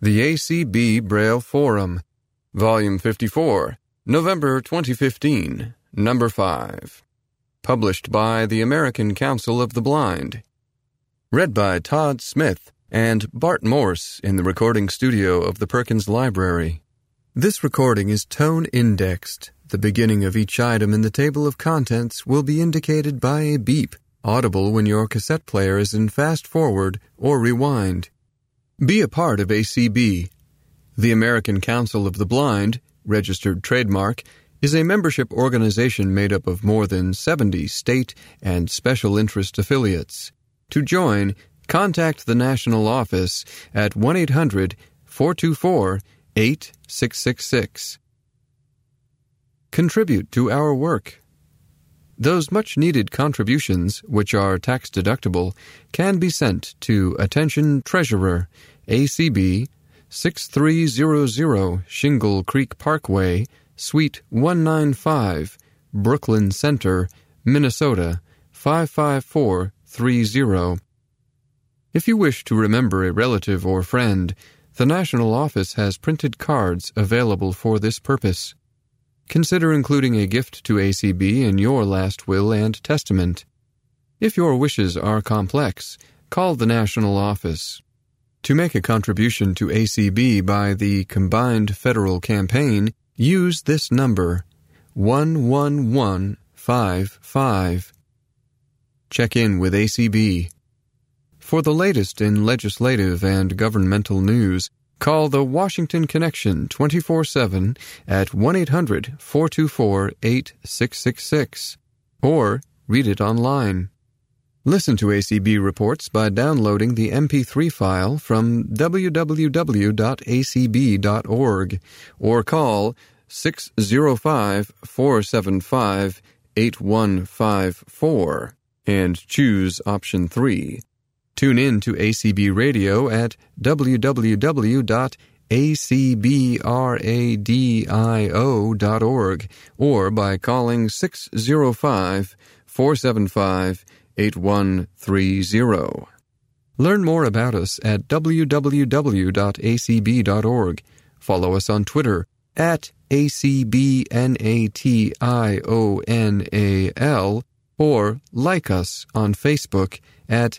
The ACB Braille Forum, Volume 54, November 2015, Number 5. Published by the American Council of the Blind. Read by Todd Smith and Bart Morse in the recording studio of the Perkins Library. This recording is tone indexed. The beginning of each item in the table of contents will be indicated by a beep, audible when your cassette player is in fast forward or rewind. Be a part of ACB. The American Council of the Blind, registered trademark, is a membership organization made up of more than 70 state and special interest affiliates. To join, contact the national office at 1 800 424 8666. Contribute to our work. Those much needed contributions, which are tax deductible, can be sent to Attention Treasurer, ACB, 6300 Shingle Creek Parkway, Suite 195, Brooklyn Center, Minnesota 55430. If you wish to remember a relative or friend, the National Office has printed cards available for this purpose. Consider including a gift to ACB in your last will and testament. If your wishes are complex, call the National Office. To make a contribution to ACB by the combined federal campaign, use this number 11155. Check in with ACB. For the latest in legislative and governmental news, Call the Washington Connection 24 7 at 1 800 424 8666 or read it online. Listen to ACB reports by downloading the MP3 file from www.acb.org or call 605 475 8154 and choose option 3. Tune in to ACB Radio at www.acbradio.org or by calling 605 475 8130. Learn more about us at www.acb.org. Follow us on Twitter at ACBNATIONAL or like us on Facebook at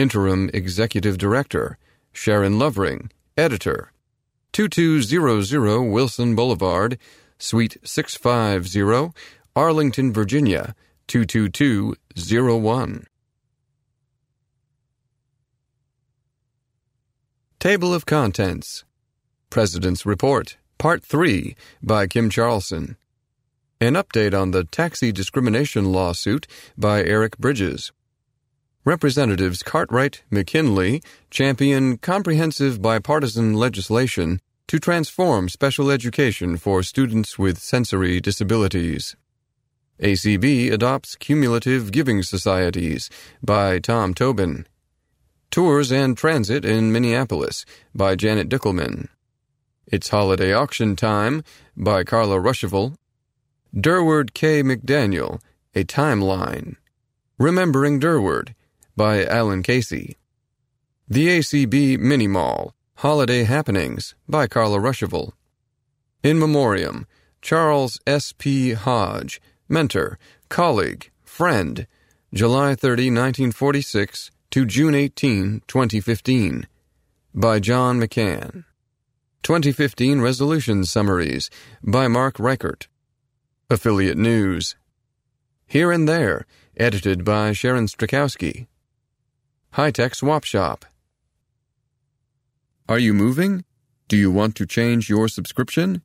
Interim Executive Director, Sharon Lovering, Editor, 2200 Wilson Boulevard, Suite 650, Arlington, Virginia 22201. Table of Contents President's Report, Part 3 by Kim Charlson. An update on the taxi discrimination lawsuit by Eric Bridges. Representatives Cartwright, McKinley champion comprehensive bipartisan legislation to transform special education for students with sensory disabilities. ACB adopts cumulative giving societies by Tom Tobin. Tours and Transit in Minneapolis by Janet Dickelman. It's Holiday Auction Time by Carla Ruschival. Durward K. McDaniel, A Timeline. Remembering Durward by Alan Casey. The ACB Mini Mall, Holiday Happenings by Carla Ruschival. In Memoriam, Charles S. P. Hodge, mentor, colleague, friend, July 30, 1946 to June 18, 2015, by John McCann. 2015 Resolution Summaries by Mark Richert. Affiliate News. Here and There, edited by Sharon Strzalkowski. High Tech Swap Shop. Are you moving? Do you want to change your subscription?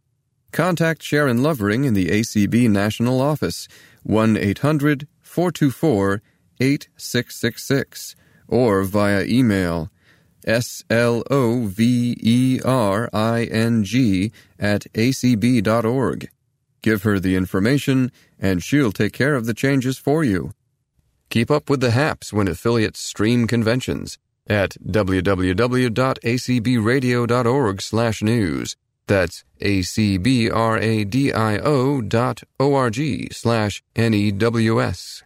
Contact Sharon Lovering in the ACB National Office, 1 800 424 8666, or via email S L O V E R I N G, at acb.org. Give her the information, and she'll take care of the changes for you. Keep up with the haps when affiliates stream conventions at www.acbradio.org slash news. That's acbradio dot org slash news.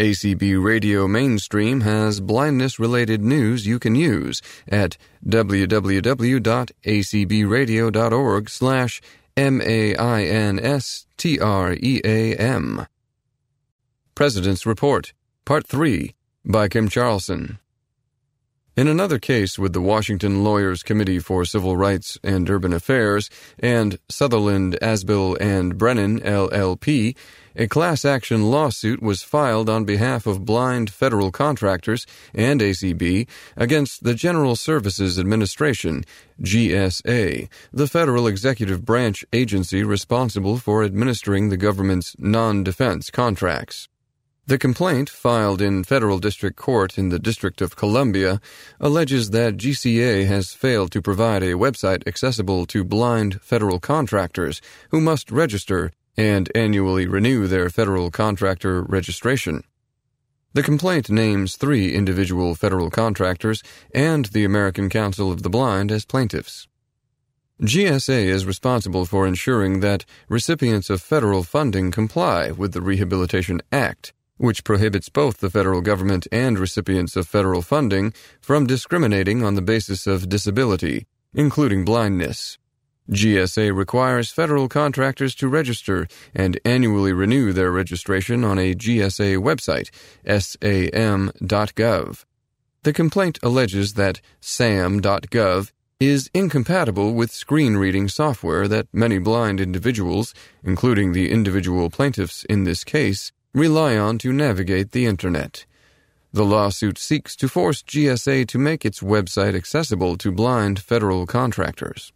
ACB Radio Mainstream has blindness related news you can use at www.acbradio.org slash M-A-I-N-S-T-R-E-A-M. President's Report, Part 3, by Kim Charlson. In another case with the Washington Lawyers Committee for Civil Rights and Urban Affairs and Sutherland, Asbill, and Brennan, LLP, a class action lawsuit was filed on behalf of blind federal contractors and ACB against the General Services Administration, GSA, the federal executive branch agency responsible for administering the government's non defense contracts. The complaint, filed in federal district court in the District of Columbia, alleges that GSA has failed to provide a website accessible to blind federal contractors who must register and annually renew their federal contractor registration. The complaint names three individual federal contractors and the American Council of the Blind as plaintiffs. GSA is responsible for ensuring that recipients of federal funding comply with the Rehabilitation Act which prohibits both the federal government and recipients of federal funding from discriminating on the basis of disability, including blindness. GSA requires federal contractors to register and annually renew their registration on a GSA website, sam.gov. The complaint alleges that sam.gov is incompatible with screen reading software that many blind individuals, including the individual plaintiffs in this case, rely on to navigate the Internet. The lawsuit seeks to force GSA to make its website accessible to blind federal contractors.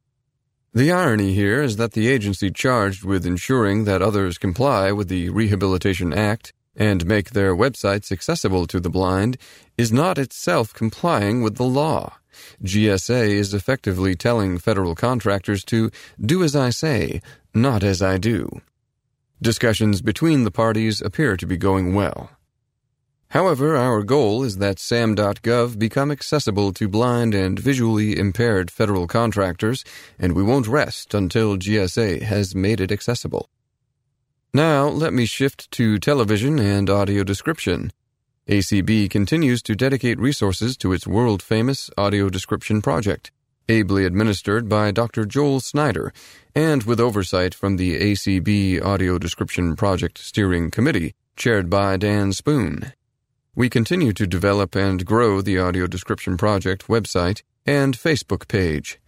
The irony here is that the agency charged with ensuring that others comply with the Rehabilitation Act and make their websites accessible to the blind is not itself complying with the law. GSA is effectively telling federal contractors to do as I say, not as I do. Discussions between the parties appear to be going well. However, our goal is that SAM.gov become accessible to blind and visually impaired federal contractors, and we won't rest until GSA has made it accessible. Now, let me shift to television and audio description. ACB continues to dedicate resources to its world famous audio description project ably administered by Dr. Joel Snyder, and with oversight from the ACB Audio Description Project Steering Committee, chaired by Dan Spoon. We continue to develop and grow the Audio Description Project website and Facebook page.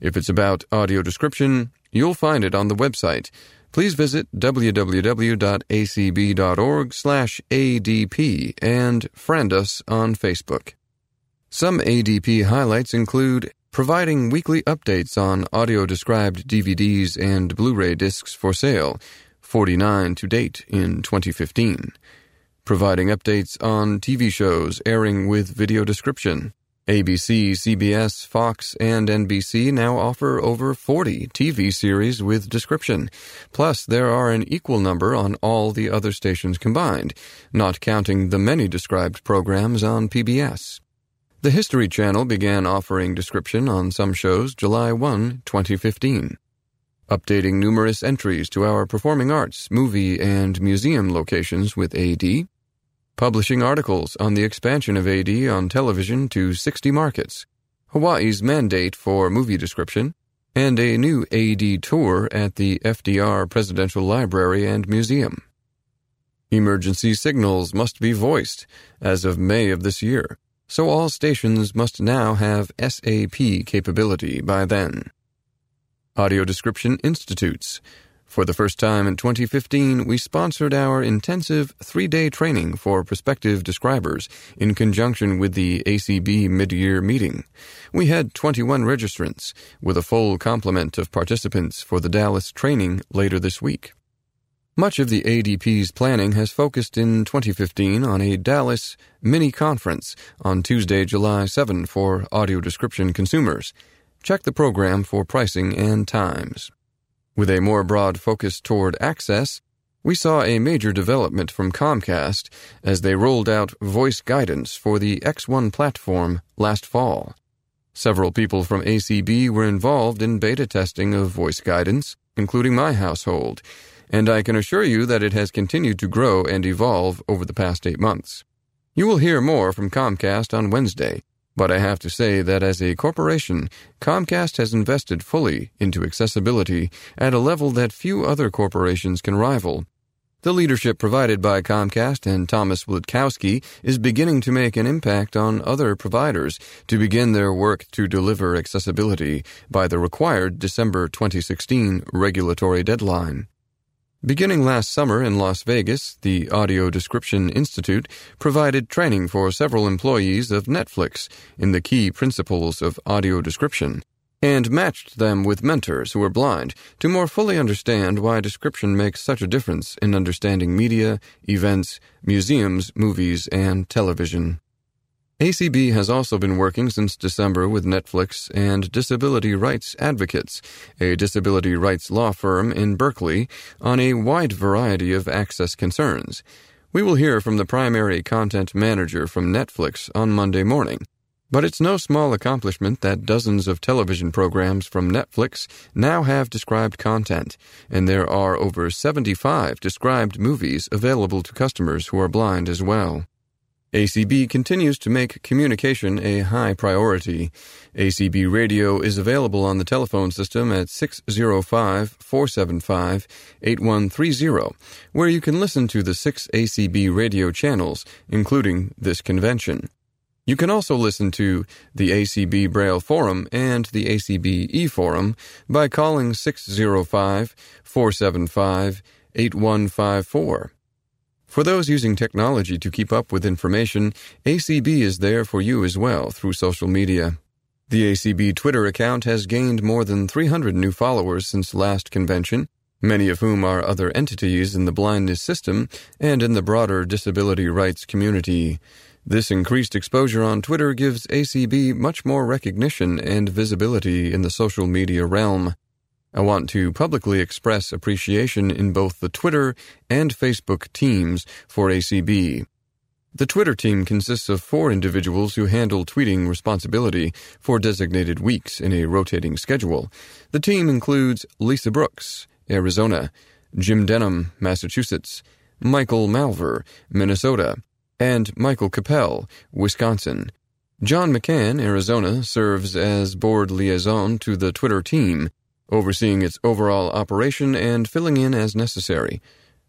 If it's about audio description, you'll find it on the website. Please visit www.acb.org/adp and friend us on Facebook. Some ADP highlights include providing weekly updates on audio described DVDs and Blu ray discs for sale, 49 to date in 2015. Providing updates on TV shows airing with video description. ABC, CBS, Fox, and NBC now offer over 40 TV series with description. Plus, there are an equal number on all the other stations combined, not counting the many described programs on PBS. The History Channel began offering description on some shows July 1, 2015. Updating numerous entries to our performing arts, movie, and museum locations with AD. Publishing articles on the expansion of AD on television to 60 markets. Hawaii's mandate for movie description. And a new AD tour at the FDR Presidential Library and Museum. Emergency signals must be voiced as of May of this year so all stations must now have SAP capability by then. Audio Description Institutes. For the first time in 2015, we sponsored our intensive three day training for prospective describers in conjunction with the ACB mid year meeting. We had 21 registrants, with a full complement of participants for the Dallas training later this week. Much of the ADP's planning has focused in 2015 on a Dallas mini conference on Tuesday, July 7 for audio description consumers. Check the program for pricing and times. With a more broad focus toward access, we saw a major development from Comcast as they rolled out voice guidance for the X1 platform last fall. Several people from ACB were involved in beta testing of voice guidance, including my household and I can assure you that it has continued to grow and evolve over the past eight months. You will hear more from Comcast on Wednesday, but I have to say that as a corporation, Comcast has invested fully into accessibility at a level that few other corporations can rival. The leadership provided by Comcast and Thomas Wlodkowski is beginning to make an impact on other providers to begin their work to deliver accessibility by the required December 2016 regulatory deadline. Beginning last summer in Las Vegas, the Audio Description Institute provided training for several employees of Netflix in the key principles of audio description and matched them with mentors who were blind to more fully understand why description makes such a difference in understanding media, events, museums, movies, and television. ACB has also been working since December with Netflix and Disability Rights Advocates, a disability rights law firm in Berkeley, on a wide variety of access concerns. We will hear from the primary content manager from Netflix on Monday morning. But it's no small accomplishment that dozens of television programs from Netflix now have described content, and there are over 75 described movies available to customers who are blind as well. ACB continues to make communication a high priority. ACB Radio is available on the telephone system at 605 475 8130, where you can listen to the six ACB radio channels, including this convention. You can also listen to the ACB Braille Forum and the ACB e Forum by calling 605 475 8154. For those using technology to keep up with information, ACB is there for you as well through social media. The ACB Twitter account has gained more than 300 new followers since last convention, many of whom are other entities in the blindness system and in the broader disability rights community. This increased exposure on Twitter gives ACB much more recognition and visibility in the social media realm. I want to publicly express appreciation in both the Twitter and Facebook teams for ACB. The Twitter team consists of four individuals who handle tweeting responsibility for designated weeks in a rotating schedule. The team includes Lisa Brooks, Arizona, Jim Denham, Massachusetts, Michael Malver, Minnesota, and Michael Capel, Wisconsin. John McCann, Arizona, serves as board liaison to the Twitter team overseeing its overall operation and filling in as necessary.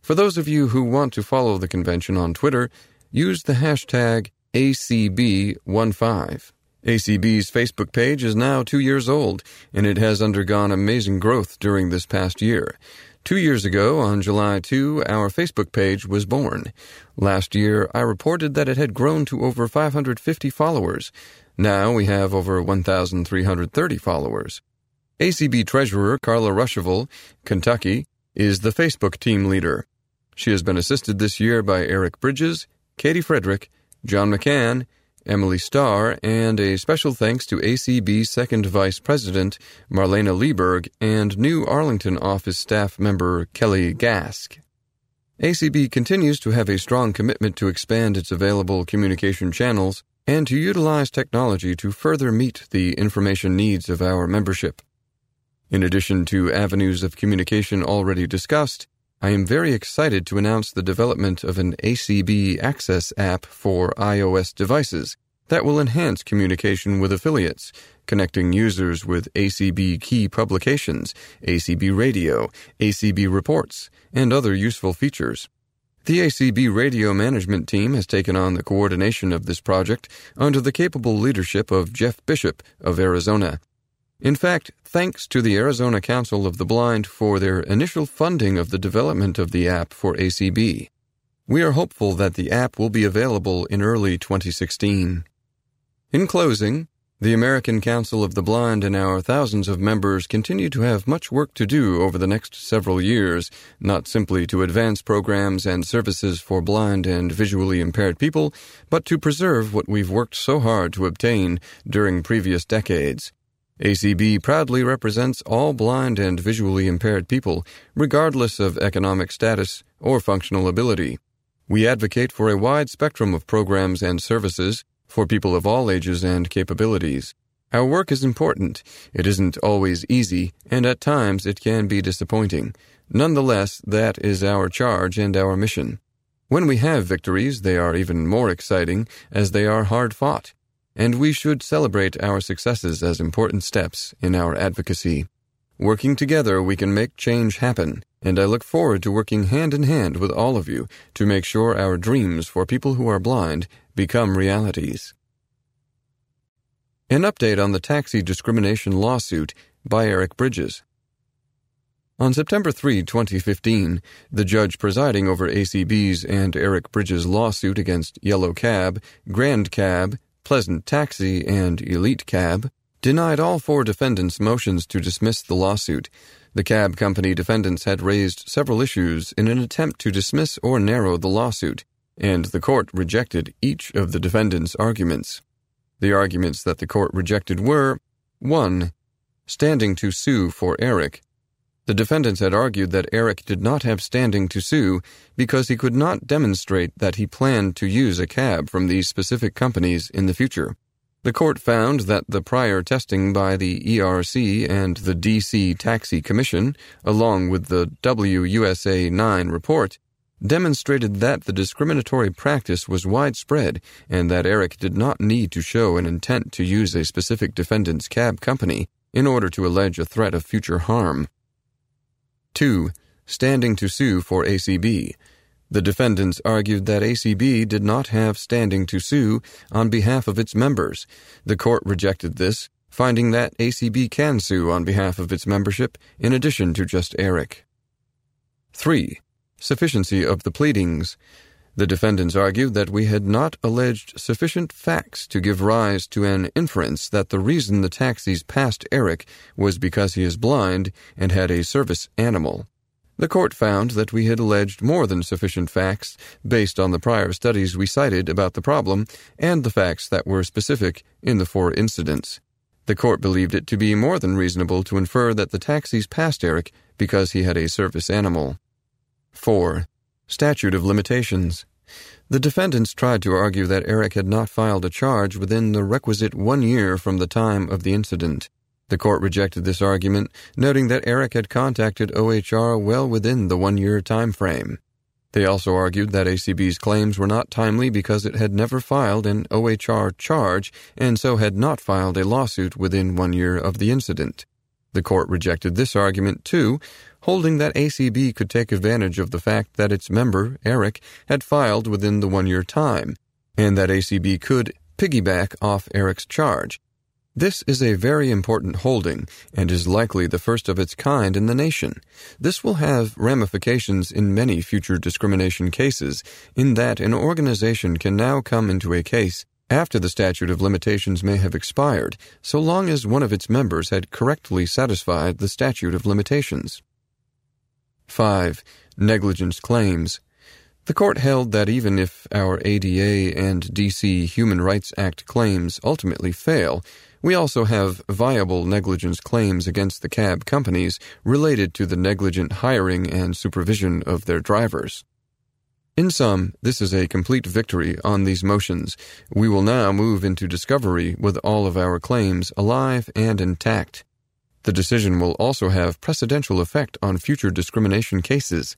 For those of you who want to follow the convention on Twitter, use the hashtag ACB15. ACB's Facebook page is now two years old, and it has undergone amazing growth during this past year. Two years ago, on July 2, our Facebook page was born. Last year, I reported that it had grown to over 550 followers. Now we have over 1,330 followers. ACB Treasurer Carla Ruschival, Kentucky, is the Facebook team leader. She has been assisted this year by Eric Bridges, Katie Frederick, John McCann, Emily Starr, and a special thanks to ACB Second Vice President Marlaina Lieberg and new Arlington office staff member Kelly Gask. ACB continues to have a strong commitment to expand its available communication channels and to utilize technology to further meet the information needs of our membership. In addition to avenues of communication already discussed, I am very excited to announce the development of an ACB Access app for iOS devices that will enhance communication with affiliates, connecting users with ACB key publications, ACB radio, ACB reports, and other useful features. The ACB radio management team has taken on the coordination of this project under the capable leadership of Jeff Bishop of Arizona. In fact, thanks to the Arizona Council of the Blind for their initial funding of the development of the app for ACB. We are hopeful that the app will be available in early 2016. In closing, The American Council of the Blind and our thousands of members continue to have much work to do over the next several years, not simply to advance programs and services for blind and visually impaired people, but to preserve what we've worked so hard to obtain during previous decades. ACB proudly represents all blind and visually impaired people, regardless of economic status or functional ability. We advocate for a wide spectrum of programs and services for people of all ages and capabilities. Our work is important. It isn't always easy, and at times it can be disappointing. Nonetheless, that is our charge and our mission. When we have victories, they are even more exciting as they are hard fought, and we should celebrate our successes as important steps in our advocacy. Working together, we can make change happen, and I look forward to working hand in hand with all of you to make sure our dreams for people who are blind become realities. An update on the taxi discrimination lawsuit by Eric Bridges. On September 3, 2015, the judge presiding over ACB's and Eric Bridges' lawsuit against Yellow Cab, Grand Cab, Pleasant Taxi, and Elite Cab denied all four defendants' motions to dismiss the lawsuit. The cab company defendants had raised several issues in an attempt to dismiss or narrow the lawsuit, and the court rejected each of the defendants' arguments. The arguments that the court rejected were 1. Standing to sue for Eric. The defendants had argued that Eric did not have standing to sue because he could not demonstrate that he planned to use a cab from these specific companies in the future. The court found that the prior testing by the ERC and the DC Taxi Commission, along with the WUSA 9 report, demonstrated that the discriminatory practice was widespread and that Eric did not need to show an intent to use a specific defendant's cab company in order to allege a threat of future harm. 2. Standing to sue for ACB. The defendants argued that ACB did not have standing to sue on behalf of its members. The court rejected this, finding that ACB can sue on behalf of its membership in addition to just Eric. 3. Sufficiency of the pleadings. The defendants argued that we had not alleged sufficient facts to give rise to an inference that the reason the taxis passed Eric was because he is blind and had a service animal. The court found that we had alleged more than sufficient facts based on the prior studies we cited about the problem and the facts that were specific in the four incidents. The court believed it to be more than reasonable to infer that the taxis passed Eric because he had a service animal. 4. Statute of Limitations. The defendants tried to argue that Eric had not filed a charge within the requisite one year from the time of the incident. The court rejected this argument, noting that Eric had contacted OHR well within the one year time frame. They also argued that ACB's claims were not timely because it had never filed an OHR charge and so had not filed a lawsuit within one year of the incident. The court rejected this argument too, holding that ACB could take advantage of the fact that its member, Eric, had filed within the one year time, and that ACB could piggyback off Eric's charge. This is a very important holding and is likely the first of its kind in the nation. This will have ramifications in many future discrimination cases, in that an organization can now come into a case after the statute of limitations may have expired, so long as one of its members had correctly satisfied the statute of limitations. 5. Negligence claims. The court held that even if our ADA and DC Human Rights Act claims ultimately fail, we also have viable negligence claims against the cab companies related to the negligent hiring and supervision of their drivers. In sum, this is a complete victory on these motions. We will now move into discovery with all of our claims alive and intact. The decision will also have precedential effect on future discrimination cases.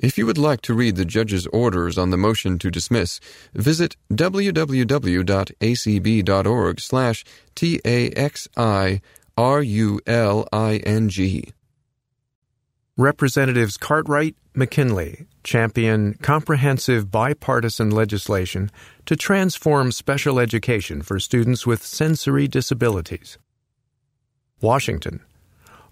If you would like to read the judge's orders on the motion to dismiss, visit www.acb.org slash T-A-X-I-R-U-L-I-N-G. Representatives Cartwright, McKinley champion comprehensive bipartisan legislation to transform special education for students with sensory disabilities. Washington.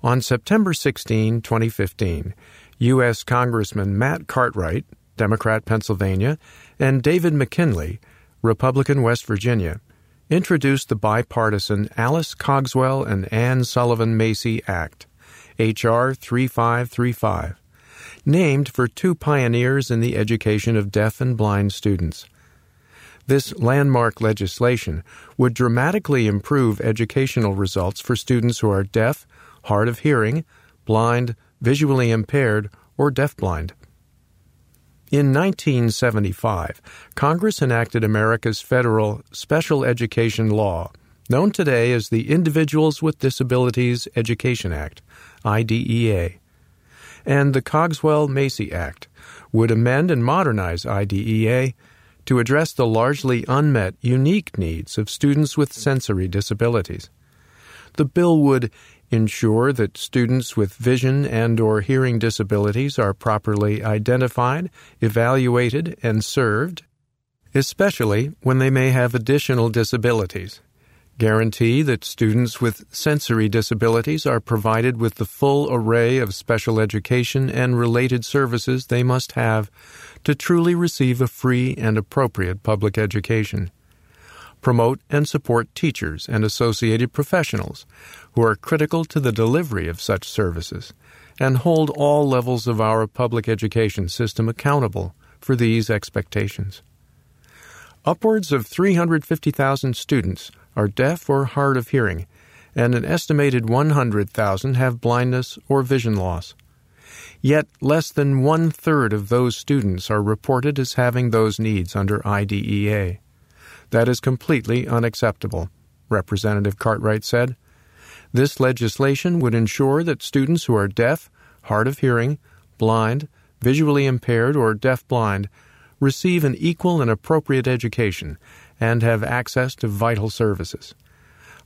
On September 16, 2015, U.S. Congressman Matt Cartwright, Democrat Pennsylvania, and David McKinley, Republican West Virginia, introduced the bipartisan Alice Cogswell and Anne Sullivan Macy Act, H.R. 3535, named for two pioneers in the education of deaf and blind students. This landmark legislation would dramatically improve educational results for students who are deaf, hard of hearing, blind, visually impaired, or deafblind. In 1975, Congress enacted America's federal Special Education Law, known today as the Individuals with Disabilities Education Act, IDEA. And the Cogswell Macy Act would amend and modernize IDEA to address the largely unmet, unique needs of students with sensory disabilities. The bill would ensure that students with vision and or hearing disabilities are properly identified, evaluated, and served, especially when they may have additional disabilities. Guarantee that students with sensory disabilities are provided with the full array of special education and related services they must have to truly receive a free and appropriate public education promote and support teachers and associated professionals who are critical to the delivery of such services, and hold all levels of our public education system accountable for these expectations. Upwards of 350,000 students are deaf or hard of hearing, and an estimated 100,000 have blindness or vision loss. Yet less than one third of those students are reported as having those needs under IDEA. That is completely unacceptable, Representative Cartwright said. This legislation would ensure that students who are deaf, hard of hearing, blind, visually impaired, or deaf-blind receive an equal and appropriate education and have access to vital services.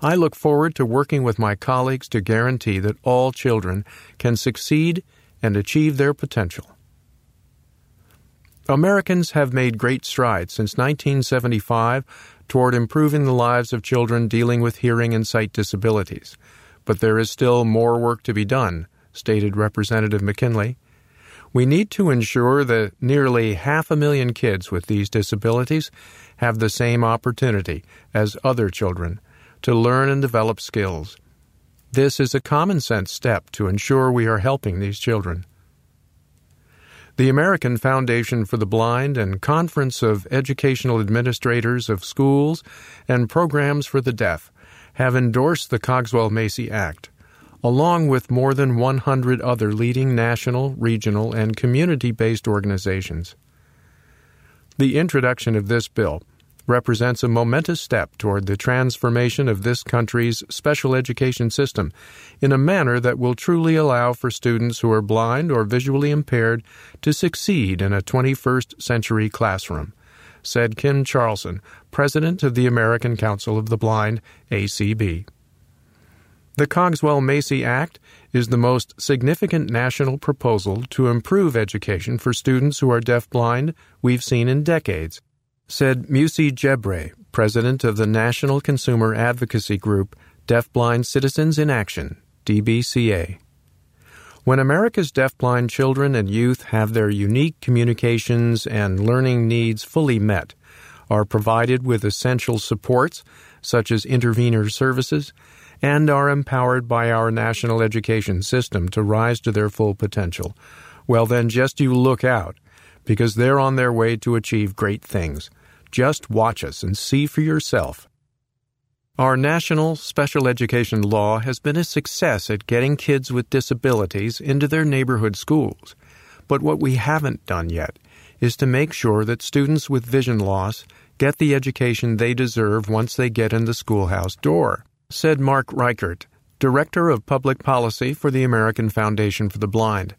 I look forward to working with my colleagues to guarantee that all children can succeed and achieve their potential. Americans have made great strides since 1975 toward improving the lives of children dealing with hearing and sight disabilities. But there is still more work to be done, stated Representative McKinley. We need to ensure that nearly half a million kids with these disabilities have the same opportunity as other children to learn and develop skills. This is a common sense step to ensure we are helping these children. The American Foundation for the Blind and Conference of Educational Administrators of Schools and Programs for the Deaf have endorsed the Cogswell Macy Act, along with more than 100 other leading national, regional, and community based organizations. The introduction of this bill represents a momentous step toward the transformation of this country's special education system in a manner that will truly allow for students who are blind or visually impaired to succeed in a 21st century classroom, said Kim Charlson, president of the American Council of the Blind, ACB. The Cogswell Macy Act is the most significant national proposal to improve education for students who are deafblind we've seen in decades said Musi Jebre, president of the National Consumer Advocacy Group Deafblind Citizens in Action, DBCA. When America's deafblind children and youth have their unique communications and learning needs fully met, are provided with essential supports such as intervener services, and are empowered by our national education system to rise to their full potential, well, then just you look out, because they're on their way to achieve great things just watch us and see for yourself. Our national special education law has been a success at getting kids with disabilities into their neighborhood schools. But what we haven't done yet is to make sure that students with vision loss get the education they deserve once they get in the schoolhouse door, said Mark Richert, Director of Public Policy for the American Foundation for the Blind.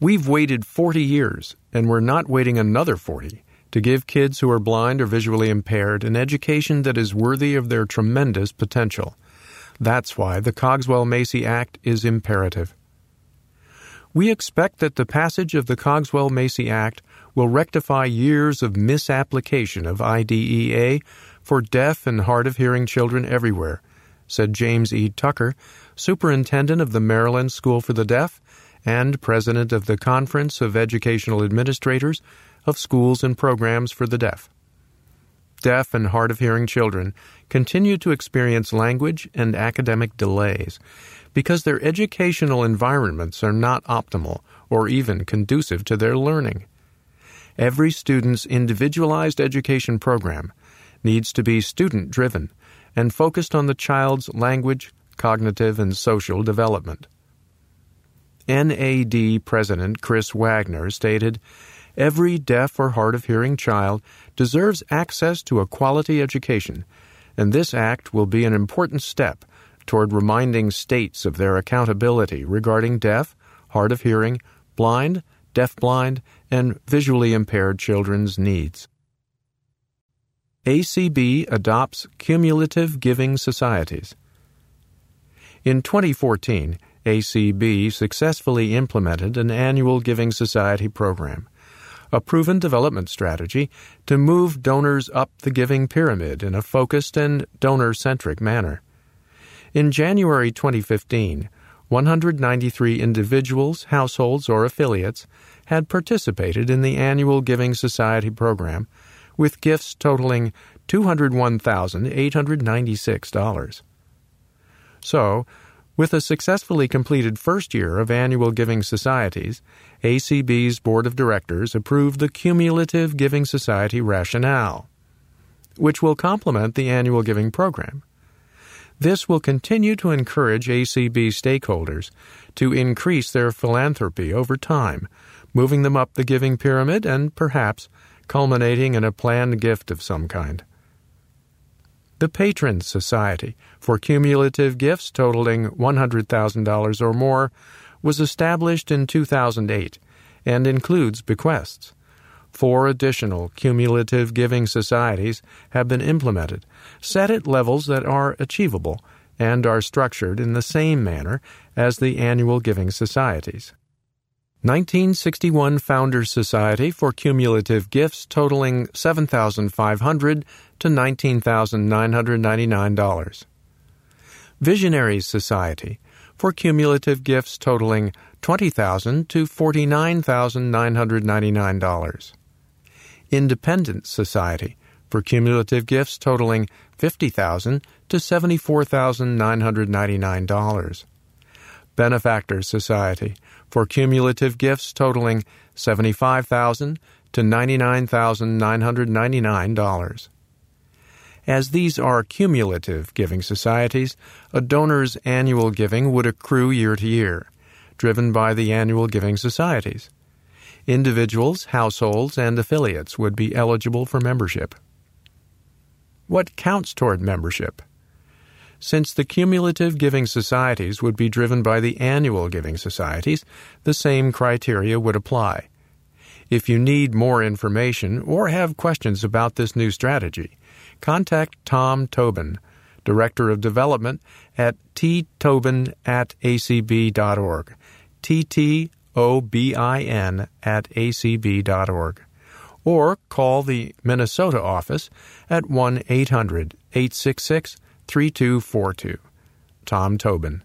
We've waited 40 years, and we're not waiting another 40 to give kids who are blind or visually impaired an education that is worthy of their tremendous potential. That's why the Cogswell Macy Act is imperative. We expect that the passage of the Cogswell Macy Act will rectify years of misapplication of IDEA for deaf and hard of hearing children everywhere, said James E. Tucker, superintendent of the Maryland School for the Deaf and president of the Conference of Educational Administrators of schools and programs for the deaf. deaf and hard of hearing children continue to experience language and academic delays because their educational environments are not optimal or even conducive to their learning. Every student's individualized education program needs to be student driven and focused on the child's language, cognitive, and social development. NAD President Chris Wagner stated Every deaf or hard of hearing child deserves access to a quality education, and this act will be an important step toward reminding states of their accountability regarding deaf, hard of hearing, blind, deafblind, and visually impaired children's needs. ACB adopts cumulative giving societies. In 2014, ACB successfully implemented an annual Giving Society program, a proven development strategy to move donors up the giving pyramid in a focused and donor centric manner. In January 2015, 193 individuals, households, or affiliates had participated in the annual Giving Society program with gifts totaling $201,896. So, with a successfully completed first year of annual Giving Societies, ACB's Board of Directors approved the Cumulative Giving Society rationale, which will complement the annual giving program. This will continue to encourage ACB stakeholders to increase their philanthropy over time, moving them up the giving pyramid and perhaps culminating in a planned gift of some kind. The Patrons Society for cumulative gifts totaling $100,000 or more was established in 2008 and includes bequests. Four additional cumulative giving societies have been implemented, set at levels that are achievable, and are structured in the same manner as the annual giving societies. 1961 Founders Society for cumulative gifts totaling $7,500 to $19,999. Visionaries Society for cumulative gifts totaling $20,000 to $49,999. Independence Society for cumulative gifts totaling $50,000 to $74,999. Benefactors Society for cumulative gifts totaling 75,000 to $99,999. As these are cumulative giving societies, a donor's annual giving would accrue year to year, driven by the annual giving societies. Individuals, households, and affiliates would be eligible for membership. What counts toward membership? Since the cumulative giving societies would be driven by the annual giving societies, the same criteria would apply. If you need more information or have questions about this new strategy, contact Tom Tobin, Director of Development at ttobin at acb.org. T-T-O-B-I-N at acb.org. Or call the Minnesota office at 1-800-866-3242. Tom Tobin.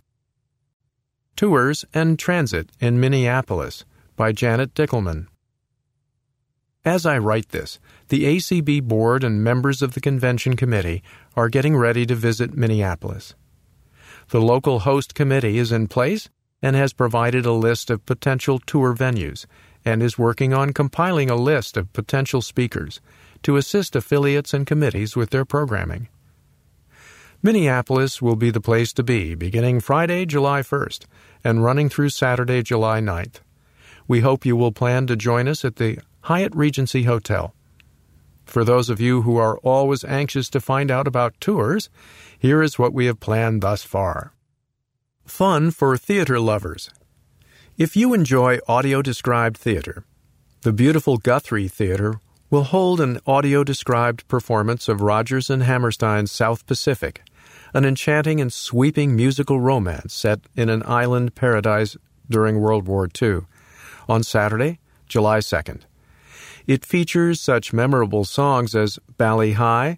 Tours and Transit in Minneapolis by Janet Dickelman. As I write this, the ACB board and members of the convention committee are getting ready to visit Minneapolis. The local host committee is in place and has provided a list of potential tour venues and is working on compiling a list of potential speakers to assist affiliates and committees with their programming. Minneapolis will be the place to be beginning Friday, July 1st and running through Saturday, July 9th. We hope you will plan to join us at the Hyatt Regency Hotel. For those of you who are always anxious to find out about tours, here is what we have planned thus far. Fun for theater lovers. If you enjoy audio described theater, the beautiful Guthrie Theater will hold an audio described performance of Rodgers and Hammerstein's South Pacific, an enchanting and sweeping musical romance set in an island paradise during World War II, on Saturday, July 2nd. It features such memorable songs as Bali Ha'i,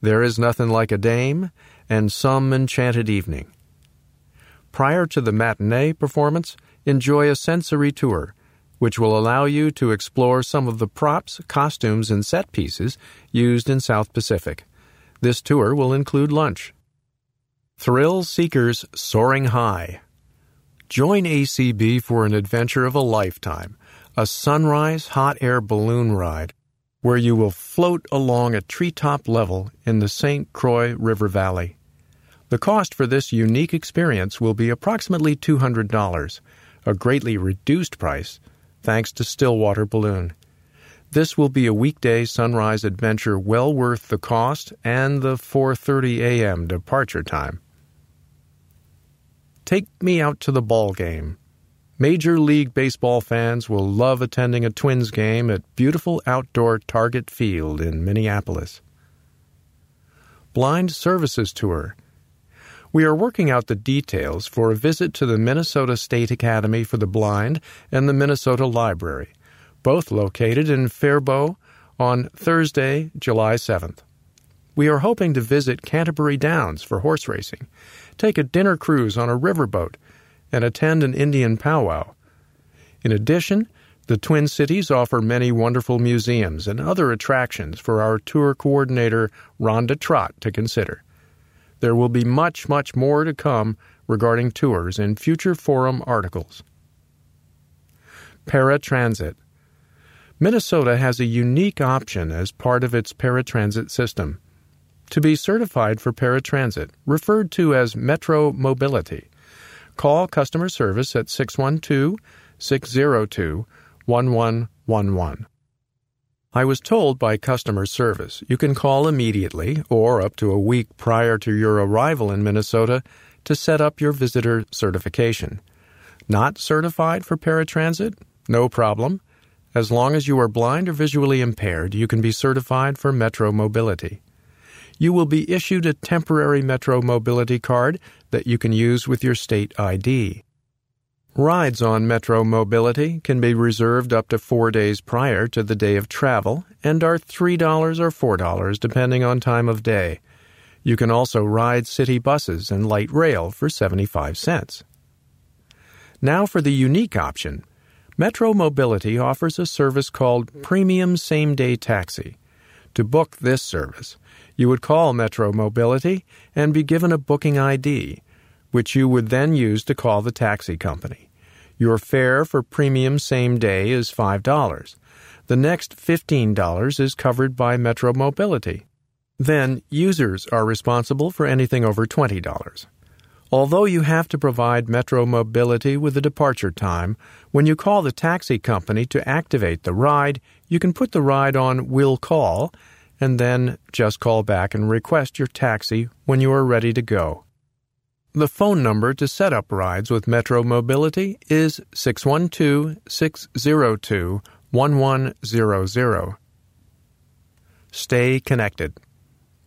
There Is Nothing Like a Dame, and Some Enchanted Evening. Prior to the matinee performance, enjoy a sensory tour which will allow you to explore some of the props, costumes, and set pieces used in South Pacific. This tour will include lunch. Thrill Seekers Soaring High. Join ACB for an adventure of a lifetime, a sunrise hot air balloon ride where you will float along a treetop level in the St. Croix River Valley. The cost for this unique experience will be approximately $200, a greatly reduced price thanks to Stillwater Balloon. This will be a weekday sunrise adventure well worth the cost and the 4:30 a.m. departure time. Take me out to the ball game. Major League Baseball fans will love attending a Twins game at beautiful outdoor Target Field in Minneapolis. Blind Services Tour. We are working out the details for a visit to the Minnesota State Academy for the Blind and the Minnesota Library, both located in Faribault on Thursday, July 7th. We are hoping to visit Canterbury Downs for horse racing, take a dinner cruise on a riverboat, and attend an Indian powwow. In addition, the Twin Cities offer many wonderful museums and other attractions for our tour coordinator, Rhonda Trott, to consider. There will be much, much more to come regarding tours in future forum articles. Paratransit Minnesota has a unique option as part of its paratransit system. To be certified for paratransit, referred to as Metro Mobility, call customer service at 612 602 1111. I was told by customer service you can call immediately or up to a week prior to your arrival in Minnesota to set up your visitor certification. Not certified for paratransit? No problem. As long as you are blind or visually impaired, you can be certified for Metro Mobility. You will be issued a temporary Metro Mobility card that you can use with your state ID. Rides on Metro Mobility can be reserved up to four days prior to the day of travel and are $3 or $4 depending on time of day. You can also ride city buses and light rail for 75 cents. Now for the unique option. Metro Mobility offers a service called Premium Same Day Taxi. To book this service, you would call Metro Mobility and be given a booking ID which you would then use to call the taxi company. Your fare for premium same day is $5. The next $15 is covered by Metro Mobility. Then, users are responsible for anything over $20. Although you have to provide Metro Mobility with a departure time, when you call the taxi company to activate the ride, you can put the ride on Will Call and then just call back and request your taxi when you are ready to go. The phone number to set up rides with Metro Mobility is 612 602 1100. Stay connected.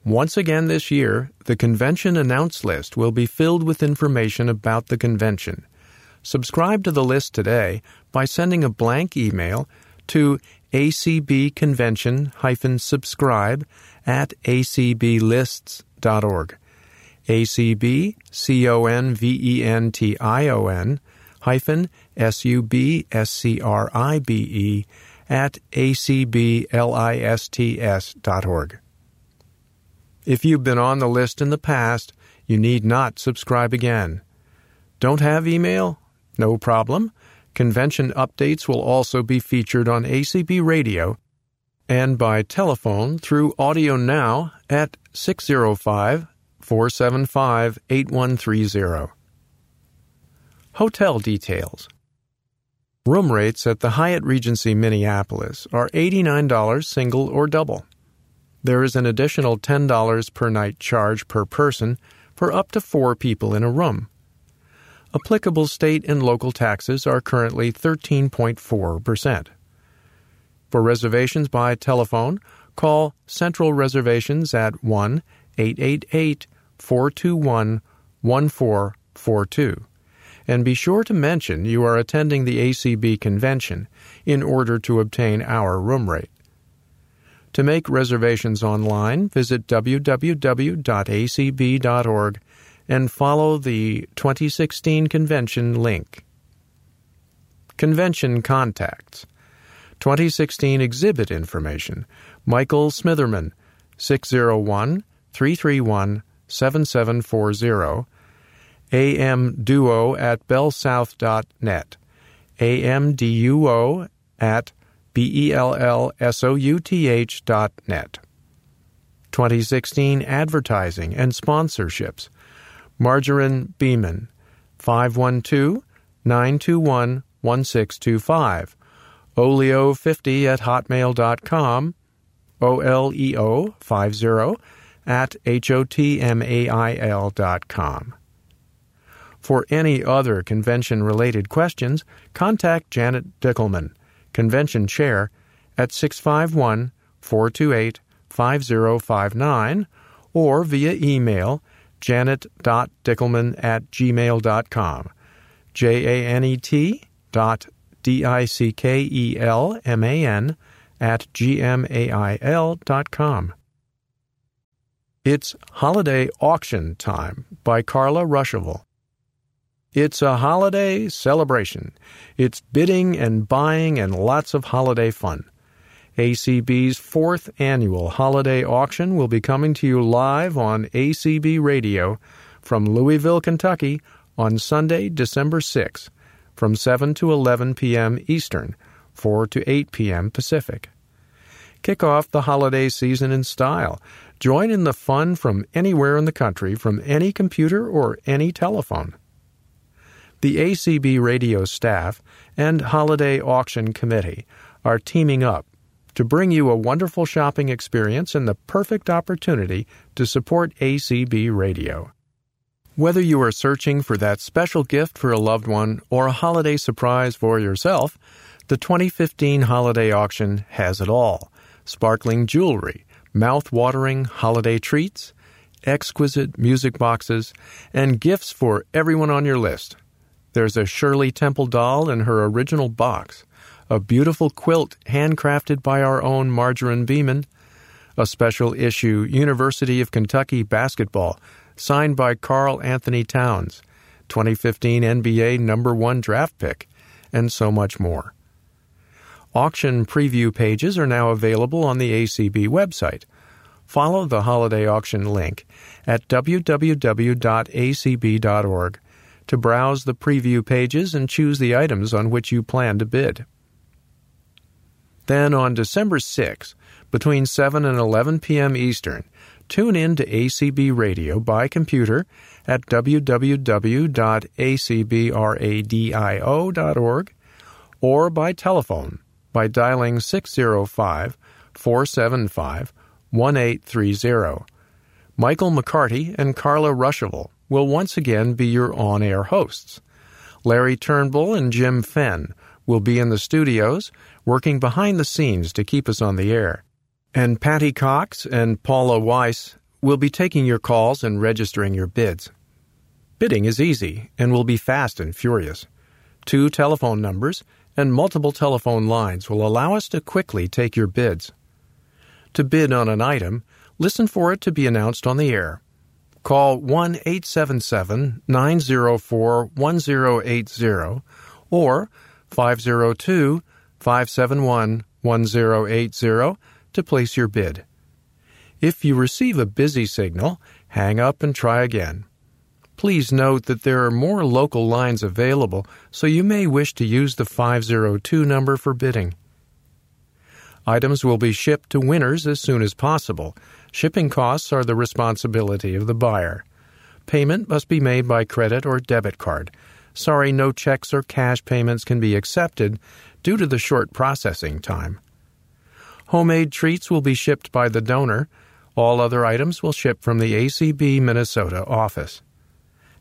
Once again this year, the convention announce list will be filled with information about the convention. Subscribe to the list today by sending a blank email to acbconvention-subscribe at acblists.org. ACB C O N V E N T I O N hyphen S U B S C R I B E at acblists dot org. If you've been on the list in the past, you need not subscribe again. Don't have email? No problem. Convention updates will also be featured on ACB Radio and by telephone through Audio Now at 605 475 8130. Hotel details. Room rates at the Hyatt Regency Minneapolis are $89 single or double. There is an additional $10 per night charge per person for up to four people in a room. Applicable state and local taxes are currently 13.4%. For reservations by telephone, call Central Reservations at 1 888 421 1442. And be sure to mention you are attending the ACB convention in order to obtain our room rate. To make reservations online, visit www.acb.org and follow the 2016 convention link. Convention contacts. 2016 exhibit information. Michael Smitherman, 601 331 7740. AM Duo at bellsouth.net. AMDUO at B E L L S O U T H dot net. 2016 Advertising and Sponsorships. Margarine Beaman, 512 921 1625. Oleo50 at hotmail.com. O-L-E-O 50 at H-O-T-M-A-I-L dot com. For any other convention related questions, contact Janet Dickelman, Convention Chair, at 651 428 5059 or via email janet.dickelman at gmail.com. J A N E T dot D I C K E L M A N at gmail dot com. It's Holiday Auction Time by Carla Ruschival. It's a holiday celebration. It's bidding and buying and lots of holiday fun. ACB's fourth annual holiday auction will be coming to you live on ACB Radio from Louisville, Kentucky on Sunday, December 6, from 7 to 11 p.m. Eastern, 4 to 8 p.m. Pacific. Kick off the holiday season in style. Join in the fun from anywhere in the country from any computer or any telephone. The ACB radio staff and Holiday Auction Committee are teaming up to bring you a wonderful shopping experience and the perfect opportunity to support ACB Radio. Whether you are searching for that special gift for a loved one or a holiday surprise for yourself, the 2015 holiday auction has it all sparkling jewelry, mouth watering holiday treats, exquisite music boxes, and gifts for everyone on your list. There's a Shirley Temple doll in her original box a beautiful quilt handcrafted by our own Margarine Beaman, a special issue University of Kentucky basketball signed by Karl Anthony Towns, 2015 NBA number 1 draft pick, and so much more. Auction preview pages are now available on the ACB website. Follow the holiday auction link at www.acb.org to browse the preview pages and choose the items on which you plan to bid. Then on December 6, between 7 and 11 p.m. Eastern, tune in to ACB Radio by computer at www.acbradio.org or by telephone by dialing 605 475 1830. Michael McCarty and Carla Ruschival will once again be your on air hosts. Larry Turnbull and Jim Fenn will be in the studios working behind the scenes to keep us on the air. And Patty Cox and Paula Weiss will be taking your calls and registering your bids. Bidding is easy and will be fast and furious. Two telephone numbers and multiple telephone lines will allow us to quickly take your bids. To bid on an item, listen for it to be announced on the air. Call 1 877 904 1080 or 502 571 1080 to place your bid. If you receive a busy signal, hang up and try again. Please note that there are more local lines available, so you may wish to use the 502 number for bidding. Items will be shipped to winners as soon as possible. Shipping costs are the responsibility of the buyer. Payment must be made by credit or debit card. Sorry, no checks or cash payments can be accepted due to the short processing time. Homemade treats will be shipped by the donor. All other items will ship from the ACB Minnesota office.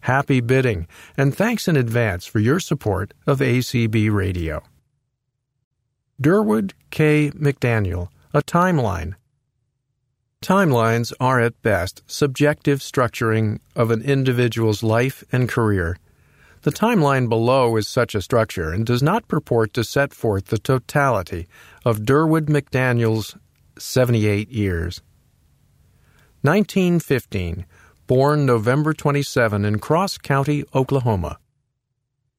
Happy bidding, and thanks in advance for your support of ACB Radio. Durward K. McDaniel, A Timeline. Timelines are at best subjective structuring of an individual's life and career. The timeline below is such a structure and does not purport to set forth the totality of Durward McDaniel's 78 years. 1915, born November 27 in Cross County, Oklahoma.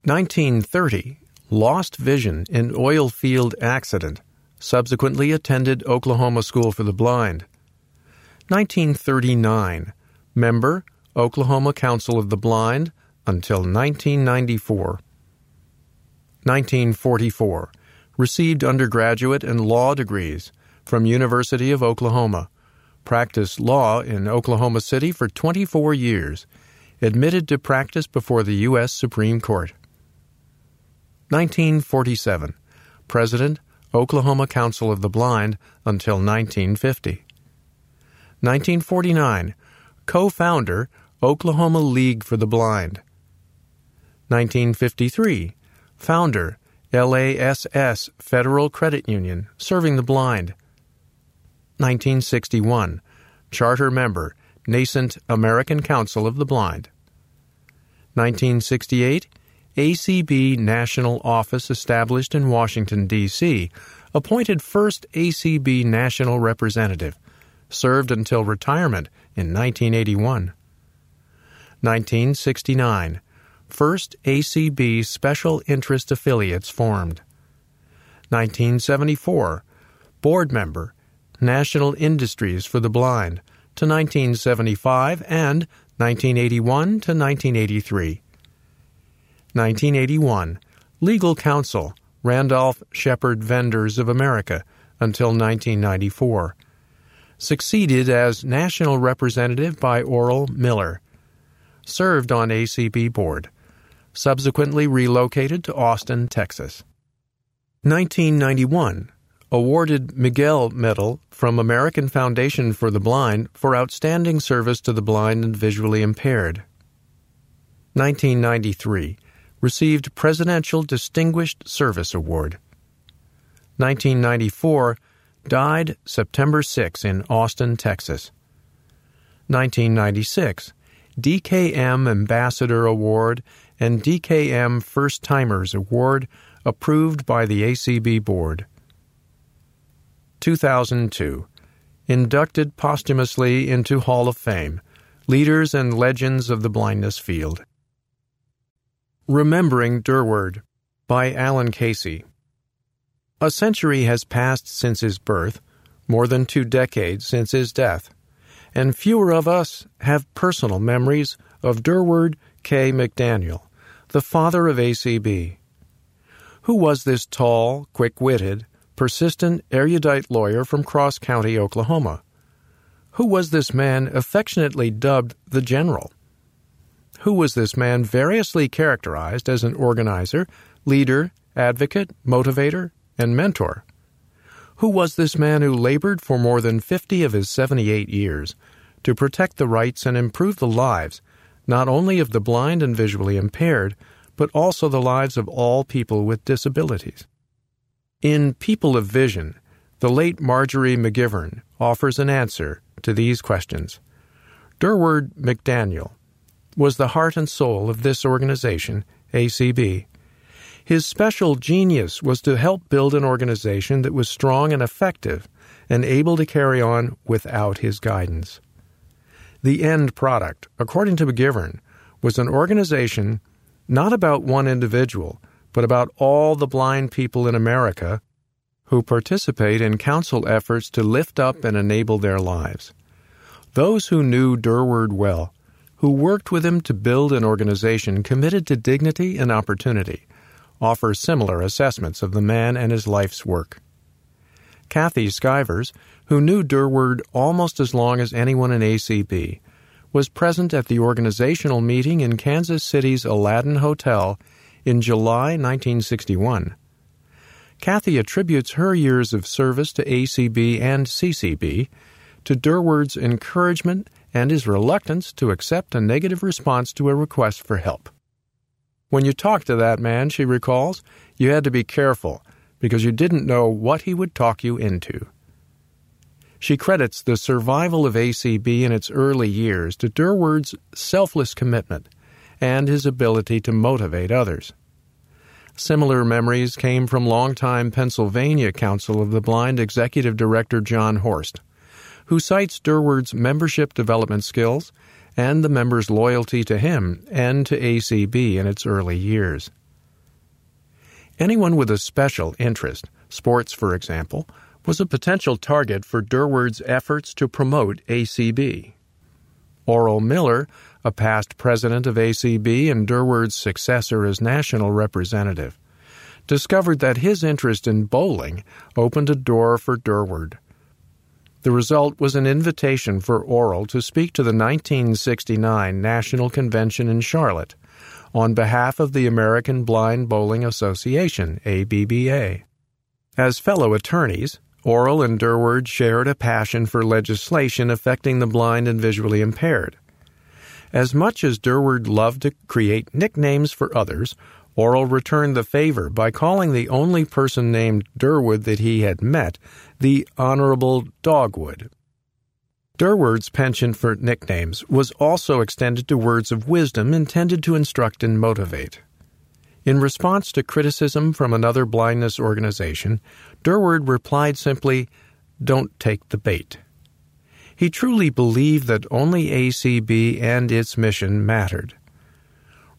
1930, lost vision in oil field accident, subsequently attended Oklahoma School for the Blind. 1939, member, Oklahoma Council of the Blind until 1994. 1944, received undergraduate and law degrees from University of Oklahoma. Practiced law in Oklahoma City for 24 years. Admitted to practice before the U.S. Supreme Court. 1947. President, Oklahoma Council of the Blind until 1950. 1949. Co founder, Oklahoma League for the Blind. 1953. Founder, LASS Federal Credit Union, serving the blind. 1961. Charter member, nascent American Council of the Blind. 1968. ACB National Office established in Washington, D.C., appointed first ACB National Representative, served until retirement in 1981. 1969. First ACB Special Interest Affiliates formed. 1974. Board member, National Industries for the Blind, to 1975 and 1981 to 1983. 1981. Legal Counsel, Randolph Sheppard Vendors of America, until 1994. Succeeded as National Representative by Oral Miller. Served on ACB Board. Subsequently relocated to Austin, Texas. 1991 awarded Migel Medal from American Foundation for the Blind for outstanding service to the blind and visually impaired. 1993 received Presidential Distinguished Service Award. 1994 died September 6 in Austin, Texas. 1996 DKM Ambassador Award and DKM First Timers Award approved by the ACB Board. 2002. Inducted posthumously into Hall of Fame, Leaders and Legends of the Blindness Field. Remembering Durward by Alan Casey. A century has passed since his birth, more than two decades since his death, and fewer of us have personal memories of Durward K. McDaniel, the father of ACB. Who was this tall, quick witted, persistent, erudite lawyer from Cross County, Oklahoma. Who was this man affectionately dubbed the General? Who was this man variously characterized as an organizer, leader, advocate, motivator, and mentor? Who was this man who labored for more than 50 of his 78 years to protect the rights and improve the lives not only of the blind and visually impaired, but also the lives of all people with disabilities? In People of Vision, the late Marjorie McGivern offers an answer to these questions. Durward McDaniel was the heart and soul of this organization, ACB. His special genius was to help build an organization that was strong and effective and able to carry on without his guidance. The end product, according to McGivern, was an organization not about one individual, but about all the blind people in America who participate in council efforts to lift up and enable their lives. Those who knew Durward well, who worked with him to build an organization committed to dignity and opportunity, offer similar assessments of the man and his life's work. Cathie Skivers, who knew Durward almost as long as anyone in ACB, was present at the organizational meeting in Kansas City's Aladdin Hotel in July 1961. Cathie attributes her years of service to ACB and CCB to Durward's encouragement and his reluctance to accept a negative response to a request for help. When you talked to that man, she recalls, you had to be careful because you didn't know what he would talk you into. She credits the survival of ACB in its early years to Durward's selfless commitment and his ability to motivate others. Similar memories came from longtime Pennsylvania Council of the Blind Executive Director John Horst, who cites Durward's membership development skills and the members' loyalty to him and to ACB in its early years. Anyone with a special interest, sports for example, was a potential target for Durward's efforts to promote ACB. Oral Miller, a past president of ACB and Durward's successor as national representative, discovered that his interest in bowling opened a door for Durward. The result was an invitation for Oral to speak to the 1969 National Convention in Charlotte on behalf of the American Blind Bowling Association, ABBA. As fellow attorneys, Oral and Durward shared a passion for legislation affecting the blind and visually impaired. As much as Durward loved to create nicknames for others, Oral returned the favor by calling the only person named Durwood that he had met the Honorable Dogwood. Durward's penchant for nicknames was also extended to words of wisdom intended to instruct and motivate. In response to criticism from another blindness organization, Durward replied simply, Don't take the bait. He truly believed that only ACB and its mission mattered.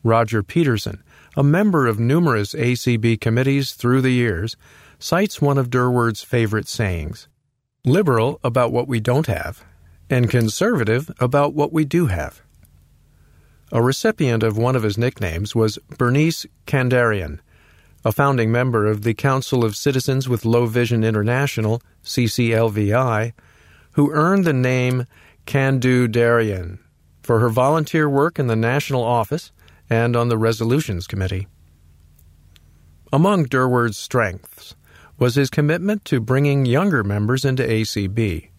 Roger Peterson, a member of numerous ACB committees through the years, cites one of Durward's favorite sayings liberal about what we don't have, and conservative about what we do have. A recipient of one of his nicknames was Bernice Kandarian, a founding member of the Council of Citizens with Low Vision International, CCLVI, who earned the name Candu Darian for her volunteer work in the national office and on the Resolutions Committee. Among Durward's strengths was his commitment to bringing younger members into ACB.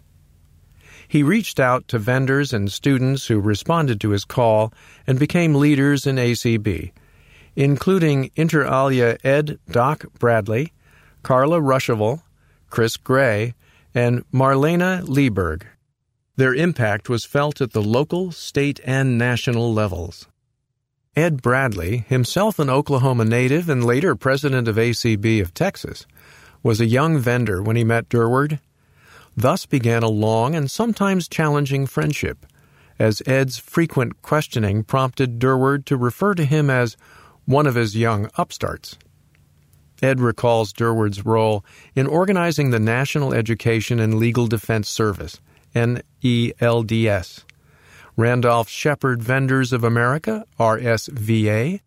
He reached out to vendors and students who responded to his call and became leaders in ACB, including inter alia Ed Doc Bradley, Carla Ruschival, Chris Gray, and Marlaina Lieberg. Their impact was felt at the local, state, and national levels. Ed Bradley, himself an Oklahoma native and later president of ACB of Texas, was a young vendor when he met Durward. Thus began a long and sometimes challenging friendship, as Ed's frequent questioning prompted Durward to refer to him as one of his young upstarts. Ed recalls Durward's role in organizing the National Education and Legal Defense Service, NELDS, Randolph Sheppard Vendors of America, RSVA,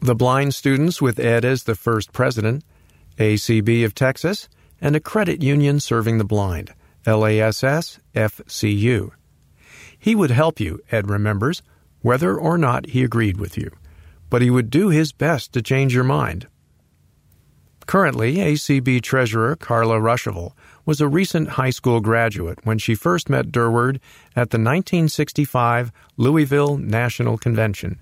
the Blind Students with Ed as the first president, ACB of Texas, and a credit union serving the blind, LASS FCU. He would help you, Ed remembers, whether or not he agreed with you, but he would do his best to change your mind. Currently, ACB Treasurer Carla Ruschival was a recent high school graduate when she first met Durward at the 1965 Louisville National Convention.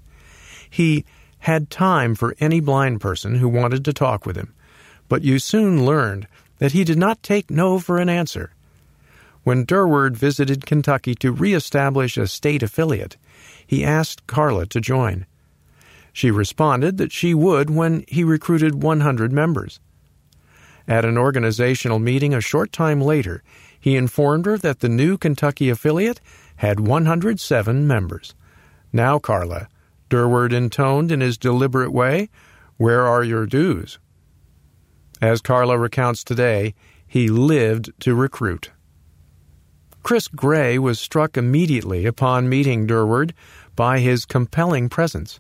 He had time for any blind person who wanted to talk with him, but you soon learned that he did not take no for an answer. When Durward visited Kentucky to reestablish a state affiliate, he asked Carla to join. She responded that she would when he recruited 100 members. At an organizational meeting a short time later, he informed her that the new Kentucky affiliate had 107 members. Now, Carla, Durward intoned in his deliberate way, where are your dues? As Carla recounts today, he lived to recruit. Chris Gray was struck immediately upon meeting Durward by his compelling presence.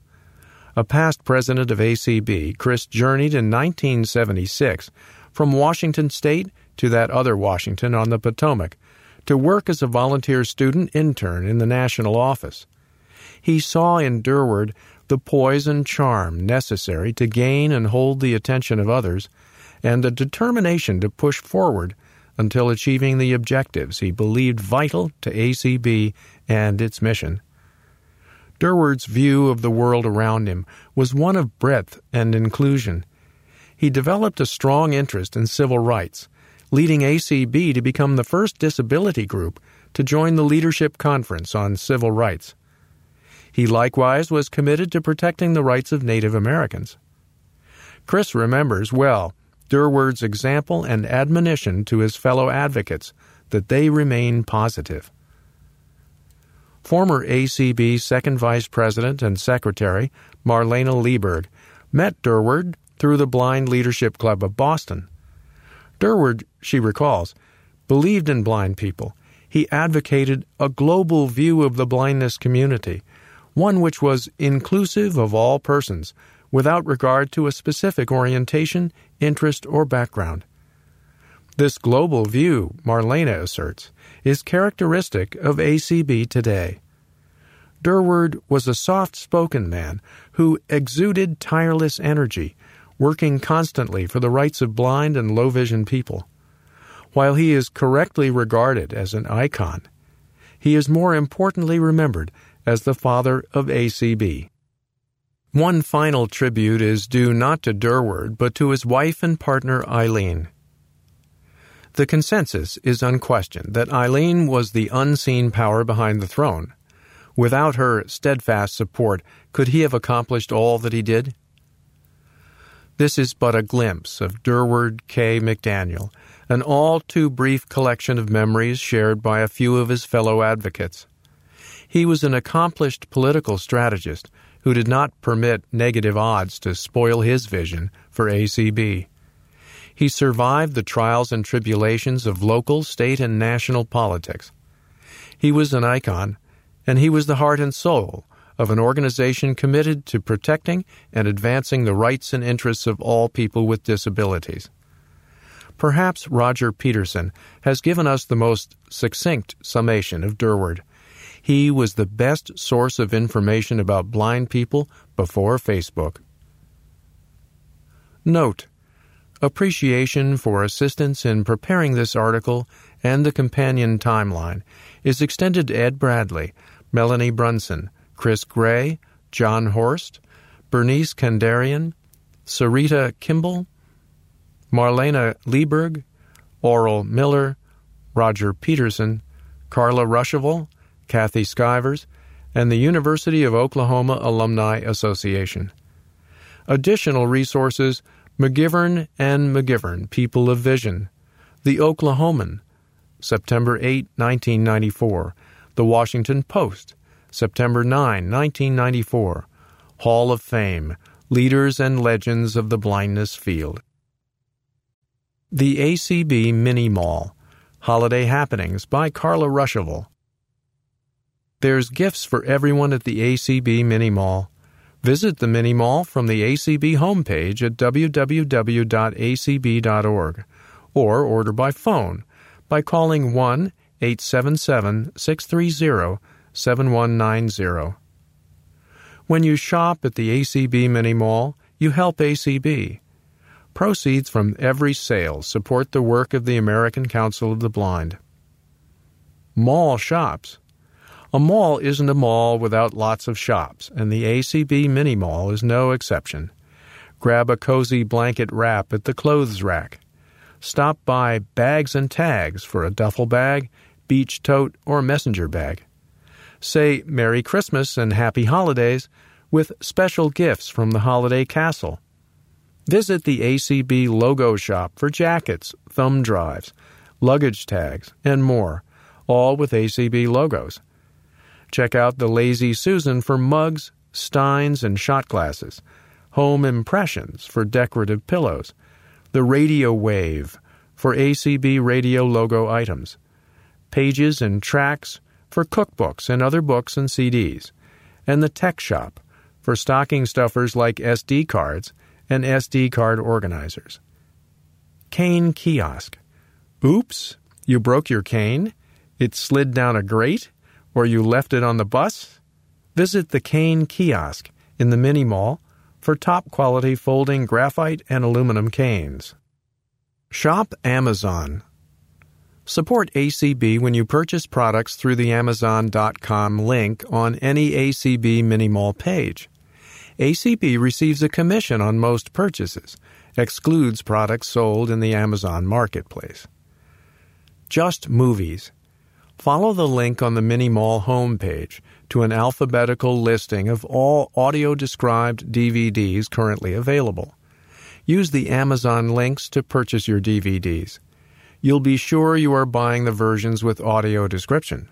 A past president of ACB, Chris journeyed in 1976 from Washington State to that other Washington on the Potomac to work as a volunteer student intern in the national office. He saw in Durward the poise and charm necessary to gain and hold the attention of others, and the determination to push forward until achieving the objectives he believed vital to ACB and its mission. Durward's view of the world around him was one of breadth and inclusion he developed a strong interest in civil rights, leading ACB to become the first disability group to join the Leadership Conference on Civil Rights. He likewise was committed to protecting the rights of Native Americans. Chris remembers well Durward's example and admonition to his fellow advocates that they remain positive. Former ACB Second Vice President and Secretary Marlaina Lieberg met Durward through the Blind Leadership Club of Boston. Durward, she recalls, believed in blind people. He advocated a global view of the blindness community, one which was inclusive of all persons, without regard to a specific orientation, interest, or background. This global view, Marlaina asserts, is characteristic of ACB today. Durward was a soft spoken man who exuded tireless energy, working constantly for the rights of blind and low vision people. While he is correctly regarded as an icon, he is more importantly remembered as the father of ACB. One final tribute is due not to Durward, but to his wife and partner Eileen. The consensus is unquestioned that Eileen was the unseen power behind the throne. Without her steadfast support, could he have accomplished all that he did? This is but a glimpse of Durward K. McDaniel, an all too brief collection of memories shared by a few of his fellow advocates. He was an accomplished political strategist who did not permit negative odds to spoil his vision for ACB. He survived the trials and tribulations of local, state, and national politics. He was an icon, and he was the heart and soul of an organization committed to protecting and advancing the rights and interests of all people with disabilities. Perhaps Roger Peterson has given us the most succinct summation of Durward. He was the best source of information about blind people before Facebook. Note Appreciation for assistance in preparing this article and the companion timeline is extended to Ed Bradley, Melanie Brunson, Chris Gray, John Horst, Bernice Kandarian, Sarita Kimball, Marlaina Lieberg, Oral Miller, Roger Peterson, Carla Ruschival, Cathie Skivers, and the University of Oklahoma Alumni Association. Additional resources McGivern and McGivern, People of Vision, The Oklahoman, September 8, 1994, The Washington Post, September 9, 1994, Hall of Fame, Leaders and Legends of the Blindness Field. The ACB Mini Mall, Holiday Happenings by Carla Ruschival. There's gifts for everyone at the ACB Mini Mall. Visit the mini mall from the ACB homepage at www.acb.org or order by phone by calling 1 877 630 7190. When you shop at the ACB Mini Mall, you help ACB. Proceeds from every sale support the work of the American Council of the Blind. Mall shops a mall isn't a mall without lots of shops, and the ACB Mini Mall is no exception. Grab a cozy blanket wrap at the clothes rack. Stop by Bags and Tags for a duffel bag, beach tote, or messenger bag. Say Merry Christmas and Happy Holidays with special gifts from the Holiday Castle. Visit the ACB logo shop for jackets, thumb drives, luggage tags, and more, all with ACB logos. Check out the Lazy Susan for mugs, steins, and shot glasses. Home Impressions for decorative pillows. The Radio Wave for ACB radio logo items. Pages and tracks for cookbooks and other books and CDs. And the Tech Shop for stocking stuffers like SD cards and SD card organizers. Cane Kiosk. Oops, you broke your cane? It slid down a grate? Or you left it on the bus? Visit the Cane Kiosk in the Mini Mall for top quality folding graphite and aluminum canes. Shop Amazon. Support ACB when you purchase products through the Amazon.com link on any ACB Mini Mall page. ACB receives a commission on most purchases, excludes products sold in the Amazon marketplace. Just Movies. Follow the link on the Mini Mall homepage to an alphabetical listing of all audio described DVDs currently available. Use the Amazon links to purchase your DVDs. You'll be sure you are buying the versions with audio description.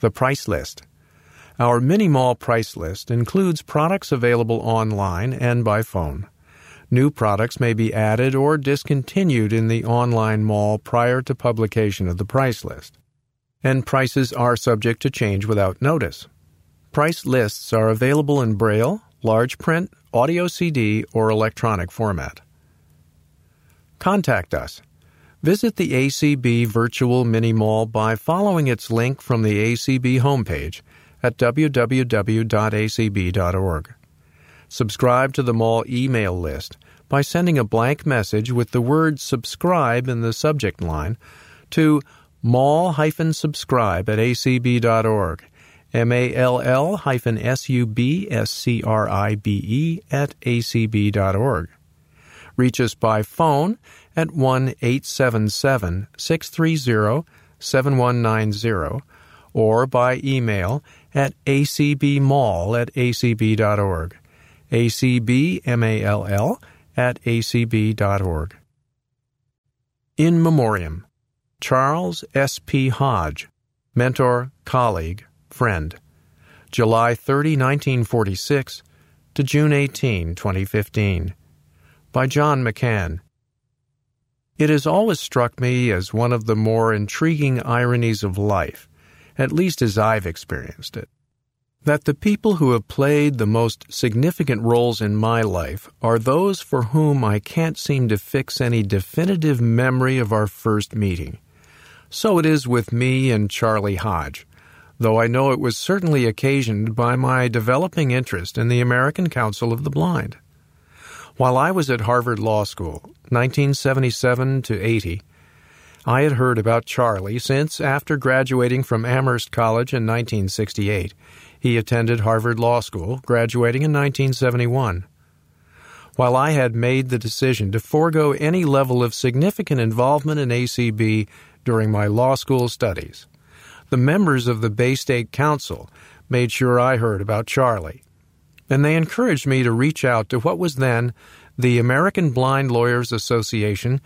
The price list. Our Mini Mall price list includes products available online and by phone. New products may be added or discontinued in the online mall prior to publication of the price list. And prices are subject to change without notice. Price lists are available in Braille, large print, audio CD, or electronic format. Contact us. Visit the ACB Virtual Mini Mall by following its link from the ACB homepage at www.acb.org. Subscribe to the mall email list by sending a blank message with the word subscribe in the subject line to mall-subscribe at acb.org, M-A-L-L hyphen S-U-B-S-C-R-I-B-E at acb.org. Reach us by phone at 1-877-630-7190 or by email at acbmall at acb.org. acbmall at acb.org. In Memoriam, Charles S. P. Hodge, mentor, colleague, friend. July 30, 1946 to June 18, 2015. By John McCann. It has always struck me as one of the more intriguing ironies of life, at least as I've experienced it, that the people who have played the most significant roles in my life are those for whom I can't seem to fix any definitive memory of our first meeting. So it is with me and Charlie Hodge, though I know it was certainly occasioned by my developing interest in the American Council of the Blind. While I was at Harvard Law School, 1977 to 80, I had heard about Charlie since, after graduating from Amherst College in 1968, he attended Harvard Law School, graduating in 1971. While I had made the decision to forego any level of significant involvement in ACB during my law school studies, the members of the Bay State Council made sure I heard about Charlie and they encouraged me to reach out to what was then the American Blind Lawyers Association,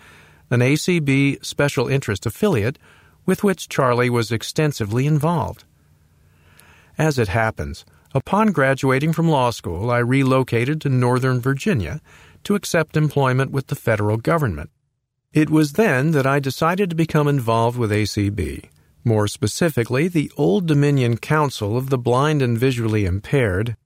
an ACB special interest affiliate with which Charlie was extensively involved. As it happens, upon graduating from law school, I relocated to Northern Virginia to accept employment with the federal government. It was then that I decided to become involved with ACB, more specifically, the Old Dominion Council of the Blind and Visually Impaired,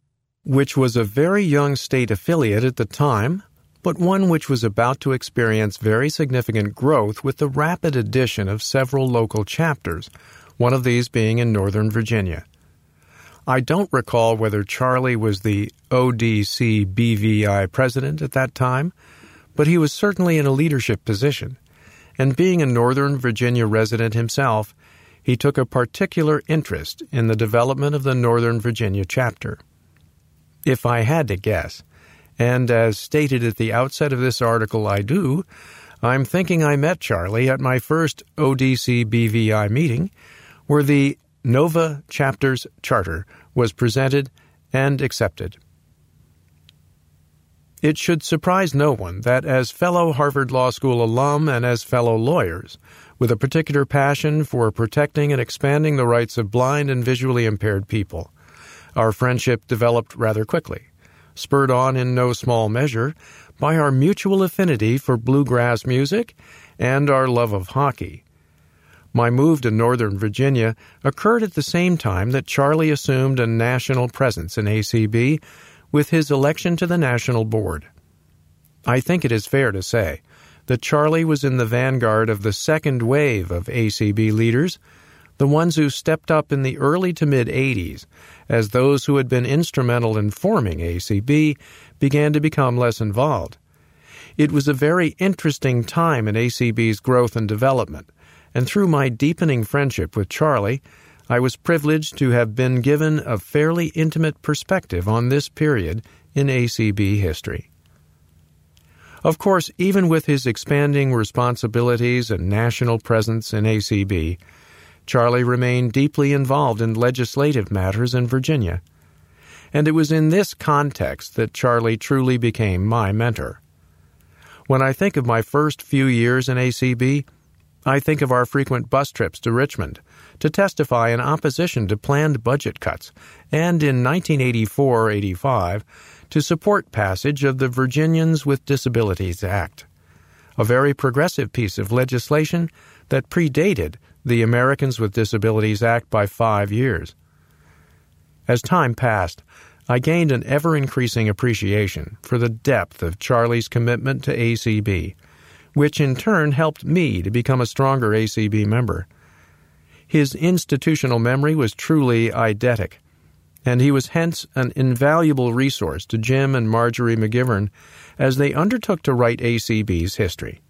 which was a very young state affiliate at the time, but one which was about to experience very significant growth with the rapid addition of several local chapters, one of these being in Northern Virginia. I don't recall whether Charlie was the ODC BVI president at that time, but he was certainly in a leadership position, and being a Northern Virginia resident himself, he took a particular interest in the development of the Northern Virginia chapter. If I had to guess, and as stated at the outset of this article, I do, I'm thinking I met Charlie at my first ODC BVI meeting, where the NOVA Chapter's Charter was presented and accepted. It should surprise no one that, as fellow Harvard Law School alum and as fellow lawyers, with a particular passion for protecting and expanding the rights of blind and visually impaired people, our friendship developed rather quickly, spurred on in no small measure by our mutual affinity for bluegrass music and our love of hockey. My move to Northern Virginia occurred at the same time that Charlie assumed a national presence in ACB with his election to the National Board. I think it is fair to say that Charlie was in the vanguard of the second wave of ACB leaders the ones who stepped up in the early to mid 80s as those who had been instrumental in forming ACB began to become less involved. It was a very interesting time in ACB's growth and development, and through my deepening friendship with Charlie, I was privileged to have been given a fairly intimate perspective on this period in ACB history. Of course, even with his expanding responsibilities and national presence in ACB, Charlie remained deeply involved in legislative matters in Virginia. And it was in this context that Charlie truly became my mentor. When I think of my first few years in ACB, I think of our frequent bus trips to Richmond to testify in opposition to planned budget cuts, and in 1984 85, to support passage of the Virginians with Disabilities Act, a very progressive piece of legislation that predated the Americans with Disabilities Act by five years. As time passed, I gained an ever increasing appreciation for the depth of Charlie's commitment to ACB, which in turn helped me to become a stronger ACB member. His institutional memory was truly eidetic, and he was hence an invaluable resource to Jim and Marjorie McGivern as they undertook to write ACB's history.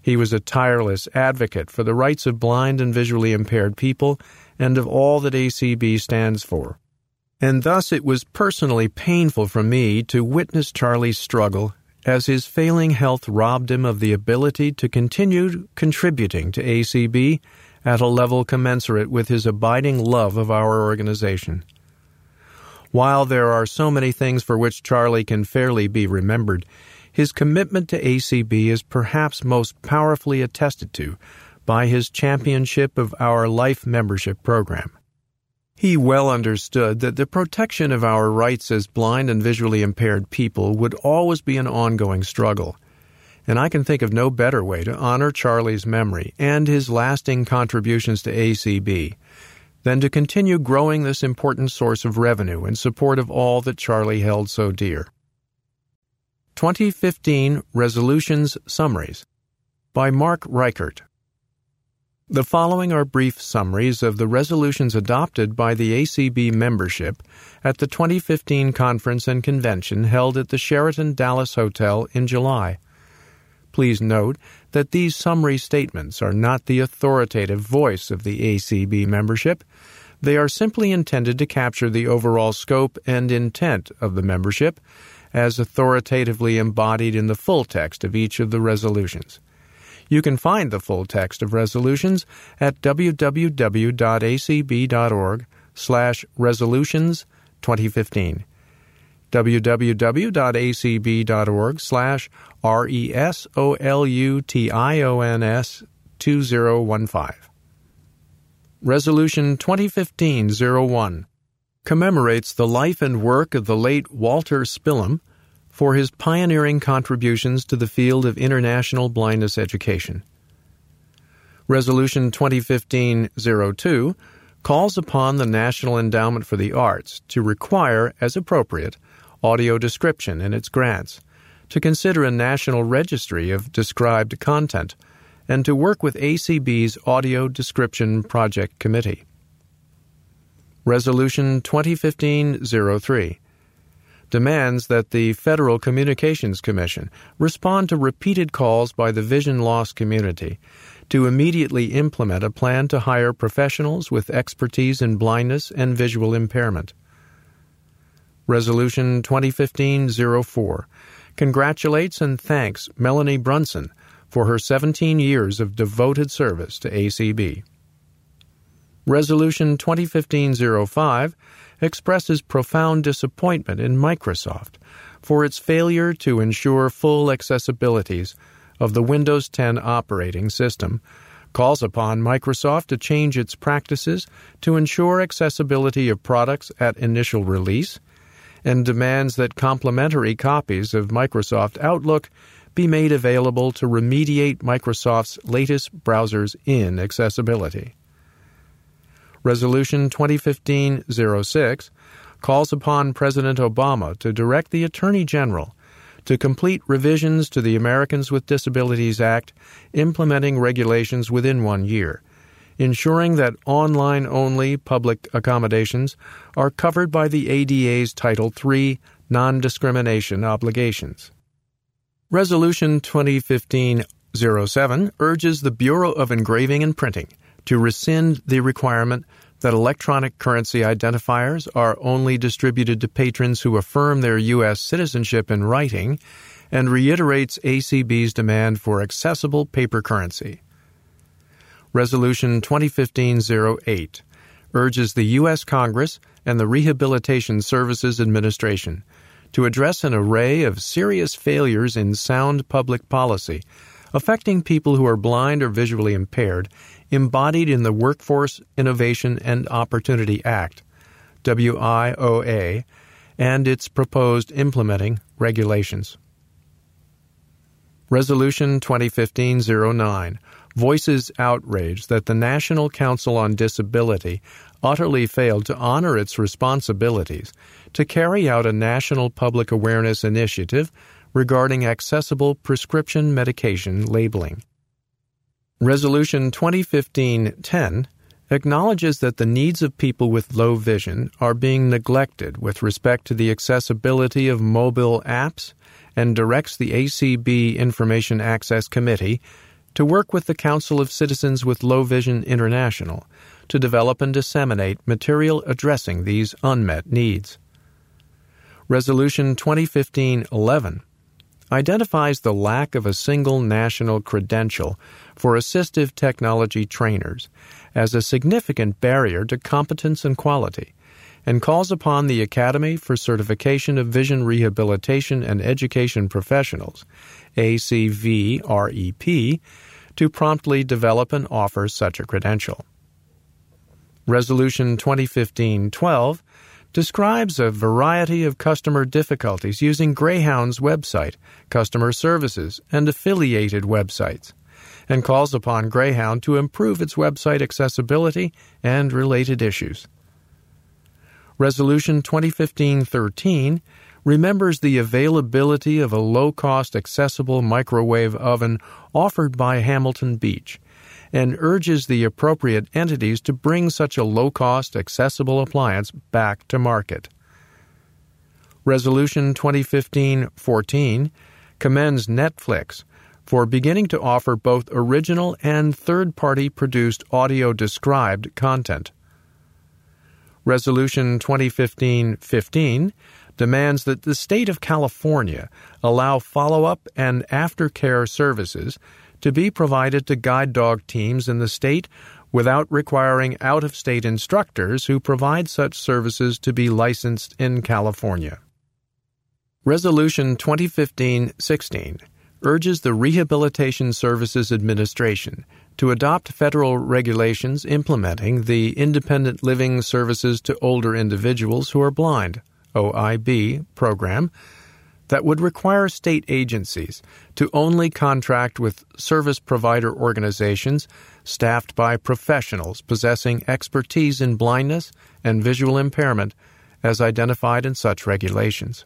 He was a tireless advocate for the rights of blind and visually impaired people and of all that ACB stands for. And thus it was personally painful for me to witness Charlie's struggle as his failing health robbed him of the ability to continue contributing to ACB at a level commensurate with his abiding love of our organization. While there are so many things for which Charlie can fairly be remembered, his commitment to ACB is perhaps most powerfully attested to by his championship of our life membership program. He well understood that the protection of our rights as blind and visually impaired people would always be an ongoing struggle, and I can think of no better way to honor Charlie's memory and his lasting contributions to ACB than to continue growing this important source of revenue in support of all that Charlie held so dear. 2015 Resolutions Summaries by Mark Richert. The following are brief summaries of the resolutions adopted by the ACB membership at the 2015 conference and convention held at the Sheraton Dallas Hotel in July. Please note that these summary statements are not the authoritative voice of the ACB membership. They are simply intended to capture the overall scope and intent of the membership as authoritatively embodied in the full text of each of the resolutions. You can find the full text of resolutions at www.acb.org slash resolutions 2015 www.acb.org slash R-E-S-O-L-U-T-I-O-N-S 2015. Resolution 2015-01 commemorates the life and work of the late Walter Spillum for his pioneering contributions to the field of international blindness education. Resolution 2015-02 calls upon the National Endowment for the Arts to require, as appropriate, audio description in its grants, to consider a national registry of described content, and to work with ACB's Audio Description Project Committee. Resolution 2015 03 demands that the Federal Communications Commission respond to repeated calls by the vision loss community to immediately implement a plan to hire professionals with expertise in blindness and visual impairment. Resolution 2015-04 congratulates and thanks Melanie Brunson for her 17 years of devoted service to ACB. Resolution 2015-05 expresses profound disappointment in Microsoft for its failure to ensure full accessibilities of the Windows 10 operating system, calls upon Microsoft to change its practices to ensure accessibility of products at initial release, and demands that complementary copies of Microsoft Outlook be made available to remediate Microsoft's latest browser's inaccessibility. Resolution 2015 06 calls upon President Obama to direct the Attorney General to complete revisions to the Americans with Disabilities Act implementing regulations within one year ensuring that online only public accommodations are covered by the ADA's Title III non discrimination obligations. Resolution 2015 07 urges the Bureau of Engraving and Printing to rescind the requirement that electronic currency identifiers are only distributed to patrons who affirm their U.S. citizenship in writing and reiterates ACB's demand for accessible paper currency. Resolution 2015-08 urges the U.S. Congress and the Rehabilitation Services Administration to address an array of serious failures in sound public policy affecting people who are blind or visually impaired embodied in the Workforce Innovation and Opportunity Act, WIOA, and its proposed implementing regulations. Resolution 2015-09 voices outrage that the National Council on Disability utterly failed to honor its responsibilities to carry out a national public awareness initiative regarding accessible prescription medication labeling. Resolution 2015-10 acknowledges that the needs of people with low vision are being neglected with respect to the accessibility of mobile apps and directs the ACB Information Access Committee to work with the Council of Citizens with Low Vision International to develop and disseminate material addressing these unmet needs. Resolution 2015 11 identifies the lack of a single national credential for assistive technology trainers as a significant barrier to competence and quality and calls upon the Academy for Certification of Vision Rehabilitation and Education Professionals, ACVREP, to promptly develop and offer such a credential. Resolution 2015 12 describes a variety of customer difficulties using Greyhound's website, customer services, and affiliated websites, and calls upon Greyhound to improve its website accessibility and related issues. Resolution 2015 13 remembers the availability of a low cost accessible microwave oven offered by Hamilton Beach and urges the appropriate entities to bring such a low cost accessible appliance back to market. Resolution 2015 14 commends Netflix for beginning to offer both original and third party produced audio described content. Resolution 2015 15 demands that the state of California allow follow up and aftercare services to be provided to guide dog teams in the state without requiring out of state instructors who provide such services to be licensed in California. Resolution 2015 16 urges the Rehabilitation Services Administration to adopt federal regulations implementing the Independent Living Services to Older Individuals Who Are Blind OIB program that would require state agencies to only contract with service provider organizations staffed by professionals possessing expertise in blindness and visual impairment as identified in such regulations.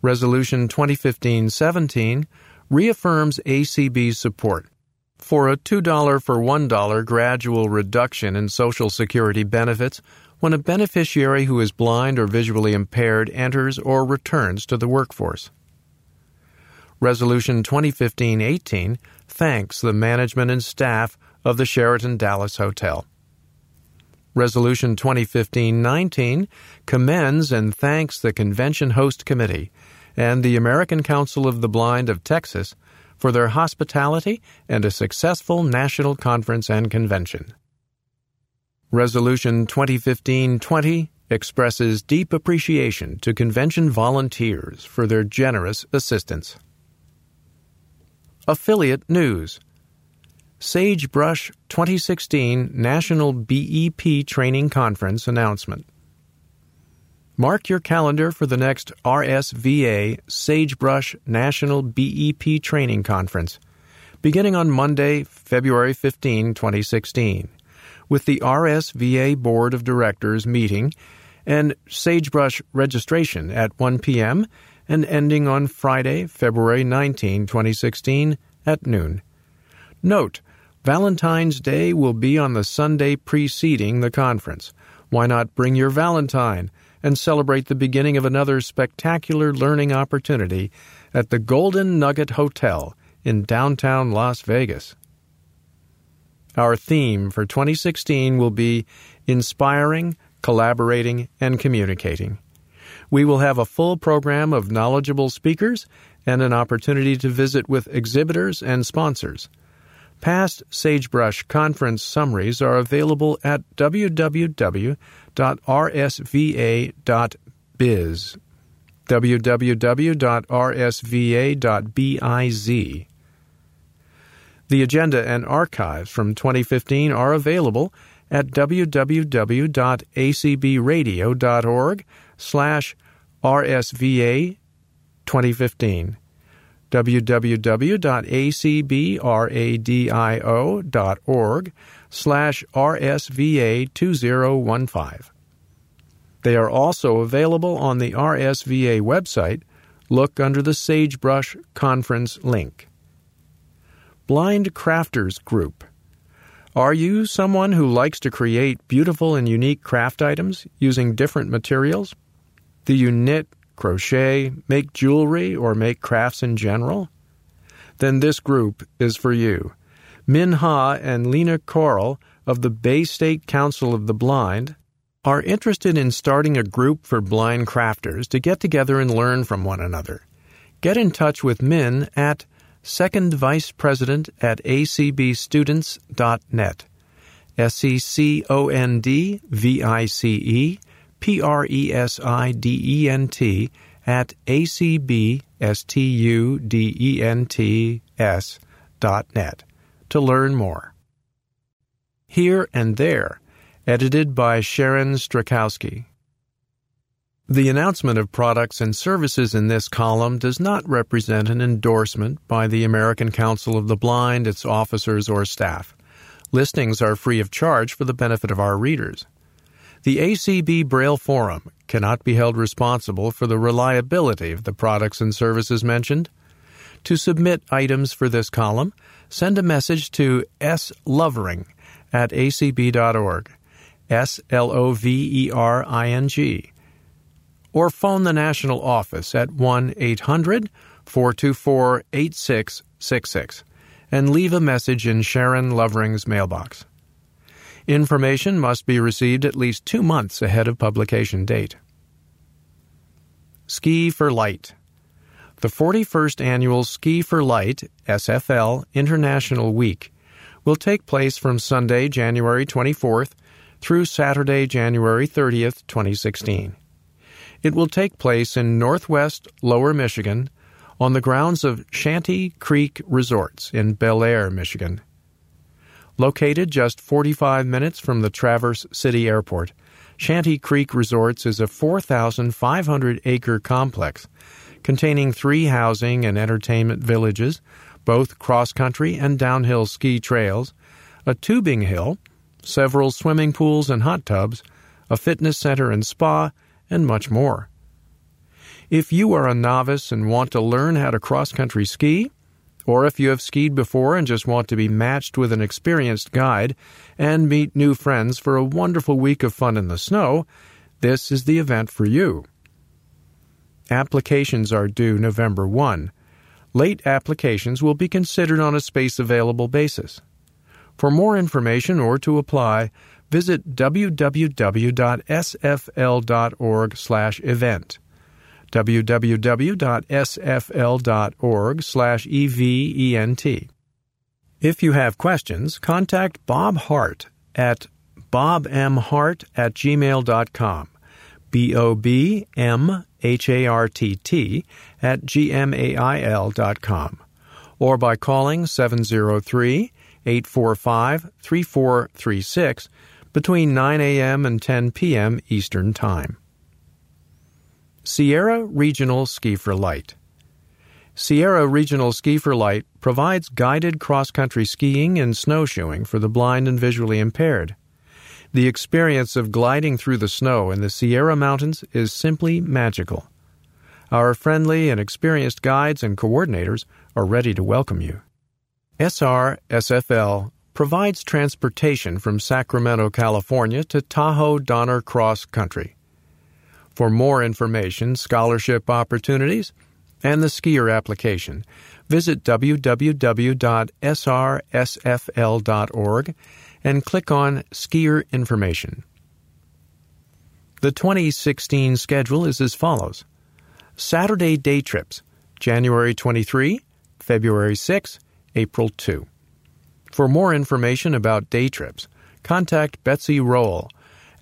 Resolution 2015 17 reaffirms ACB's support for a $2 for $1 gradual reduction in Social Security benefits when a beneficiary who is blind or visually impaired enters or returns to the workforce. Resolution 2015 18 thanks the management and staff of the Sheraton Dallas Hotel. Resolution 2015 19 commends and thanks the Convention Host Committee and the American Council of the Blind of Texas for their hospitality and a successful national conference and convention. Resolution 2015 20 expresses deep appreciation to convention volunteers for their generous assistance. Affiliate News Sagebrush 2016 National BEP Training Conference announcement. Mark your calendar for the next RSVA Sagebrush National BEP Training Conference, beginning on Monday, February 15, 2016 with the RSVA Board of Directors meeting and Sagebrush registration at 1 p.m. and ending on Friday, February 19, 2016 at noon. Note, Valentine's Day will be on the Sunday preceding the conference. Why not bring your Valentine and celebrate the beginning of another spectacular learning opportunity at the Golden Nugget Hotel in downtown Las Vegas? Our theme for 2016 will be Inspiring, Collaborating, and Communicating. We will have a full program of knowledgeable speakers and an opportunity to visit with exhibitors and sponsors. Past Sagebrush conference summaries are available at www.rsva.biz. www.rsva.biz. The agenda and archives from 2015 are available at www.acbradio.org slash RSVA 2015 www.acbradio.org slash RSVA 2015. They are also available on the RSVA website. Look under the Sagebrush Conference link. Blind Crafters Group. Are you someone who likes to create beautiful and unique craft items using different materials? Do you knit, crochet, make jewelry, or make crafts in general? Then this group is for you. Min Ha and Lena Coral of the Bay State Council of the Blind are interested in starting a group for blind crafters to get together and learn from one another. Get in touch with Min at second vice president at acbstudents.net. S E C O N D V I C E P R E S I D E N T at acbstudents dot net to learn more. Here and There edited by Sharon Strzalkowski. The announcement of products and services in this column does not represent an endorsement by the American Council of the Blind, its officers, or staff. Listings are free of charge for the benefit of our readers. The ACB Braille Forum cannot be held responsible for the reliability of the products and services mentioned. To submit items for this column, send a message to S. Lovering at acb.org. S L O V E R I N G. Or phone the national office at 1 800 424 8666 and leave a message in Sharon Lovering's mailbox. Information must be received at least two months ahead of publication date. Ski for Light. The 41st annual Ski for Light SFL International Week will take place from Sunday, January 24th through Saturday, January 30th, 2016. It will take place in northwest Lower Michigan on the grounds of Shanty Creek Resorts in Bellaire, Michigan. Located just 45 minutes from the Traverse City Airport, Shanty Creek Resorts is a 4,500 acre complex containing three housing and entertainment villages, both cross country and downhill ski trails, a tubing hill, several swimming pools and hot tubs, a fitness center and spa, and much more. If you are a novice and want to learn how to cross country ski, or if you have skied before and just want to be matched with an experienced guide and meet new friends for a wonderful week of fun in the snow, this is the event for you. Applications are due November 1. Late applications will be considered on a space available basis. For more information or to apply, visit www.sfl.org/event www.sfl.org slash event. If you have questions, contact Bob Hartt at bobmhartt at gmail.com. B-O-B-M-H-A-R-T-T at G-M-A-I-L.com. Or by calling 703 845 3436 between 9 a.m. and 10 p.m. Eastern Time. Sierra Regional Ski for Light. Sierra Regional Ski for Light provides guided cross country skiing and snowshoeing for the blind and visually impaired. The experience of gliding through the snow in the Sierra Mountains is simply magical. Our friendly and experienced guides and coordinators are ready to welcome you. SRSFL provides transportation from Sacramento, California to Tahoe Donner Cross Country. For more information, scholarship opportunities, and the skier application, visit www.srsfl.org and click on Skier Information. The 2016 schedule is as follows Saturday day trips, January 23, February 6, April 2. For more information about day trips, contact Betsy Rowell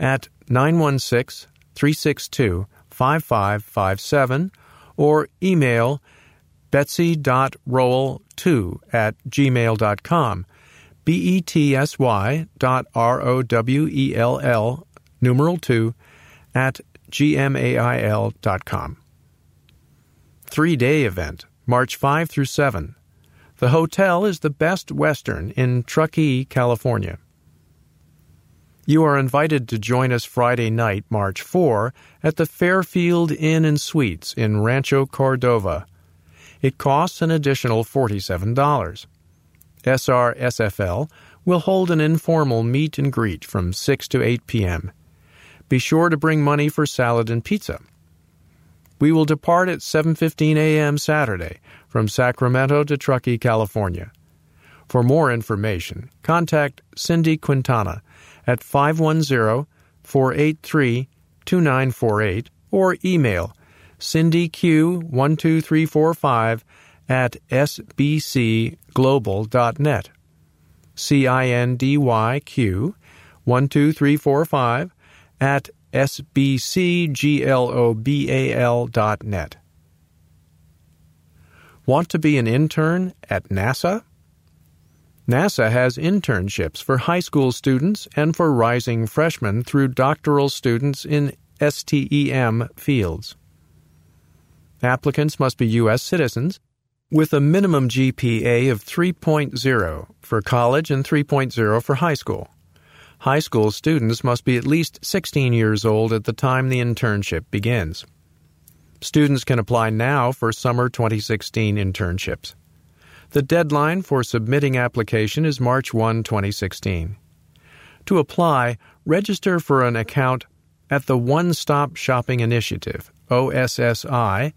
at 916 362 5557 or email betsy.rowell2 at gmail.com. B-E-T-S-Y dot R-O-W-E-L-L numeral 2 at gmail.com. Three day event, March 5 through 7. The hotel is the Best Western in Truckee, California. You are invited to join us Friday night, March 4, at the Fairfield Inn and Suites in Rancho Cordova. It costs an additional $47. SRSFL will hold an informal meet and greet from 6 to 8 p.m. Be sure to bring money for salad and pizza. We will depart at 7:15 a.m. Saturday from Sacramento to Truckee, California. For more information, contact Cindy Quintana at 510-483-2948 or email cindyq12345 at sbcglobal.net. C I N D Y Q 12345 at sbcglobal.net. Want to be an intern at NASA? NASA has internships for high school students and for rising freshmen through doctoral students in STEM fields. Applicants must be U.S. citizens with a minimum GPA of 3.0 for college and 3.0 for high school. High school students must be at least 16 years old at the time the internship begins. Students can apply now for summer 2016 internships. The deadline for submitting application is March 1, 2016. To apply, register for an account at the One Stop Shopping Initiative, OSSI,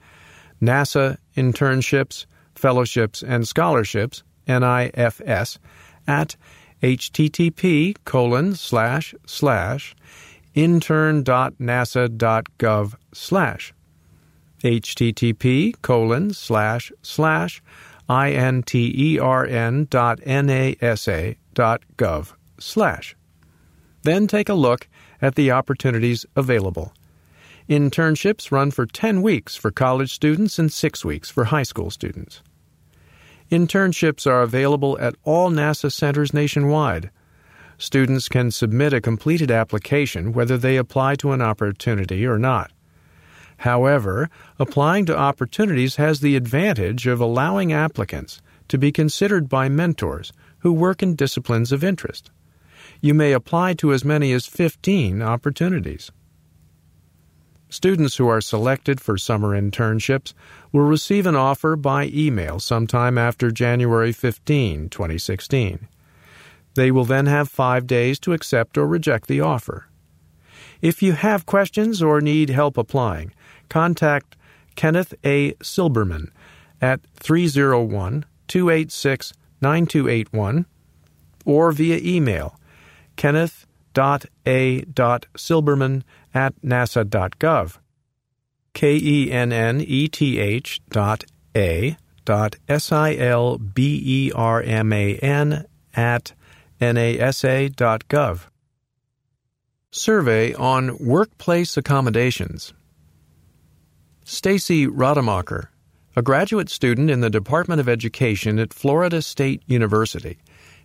NASA Internships, Fellowships, and Scholarships, NIFS, at http colon slash slash intern.nasa.gov slash http colon slash slash intern dot nasa dot gov slash then take a look at the opportunities available internships run for 10 weeks for college students and 6 weeks for high school students Internships are available at all NASA centers nationwide. Students can submit a completed application whether they apply to an opportunity or not. However, applying to opportunities has the advantage of allowing applicants to be considered by mentors who work in disciplines of interest. You may apply to as many as 15 opportunities. Students who are selected for summer internships will receive an offer by email sometime after January 15, 2016. They will then have five days to accept or reject the offer. If you have questions or need help applying, contact Kenneth A. Silberman at 301 286 9281 or via email kenneth.a.silberman at nasa.gov. K E N N E T H dot A dot S I L B E R M A N at NASA dot gov. Survey on Workplace Accommodations. Stacy Rademacher, a graduate student in the Department of Education at Florida State University,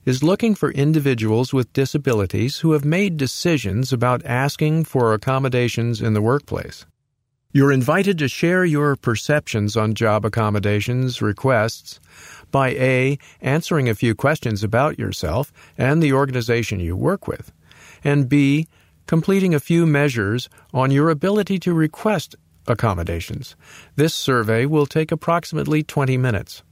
is looking for individuals with disabilities who have made decisions about asking for accommodations in the workplace. You're invited to share your perceptions on job accommodations requests by A. answering a few questions about yourself and the organization you work with, and B. completing a few measures on your ability to request accommodations. This survey will take approximately 20 minutes.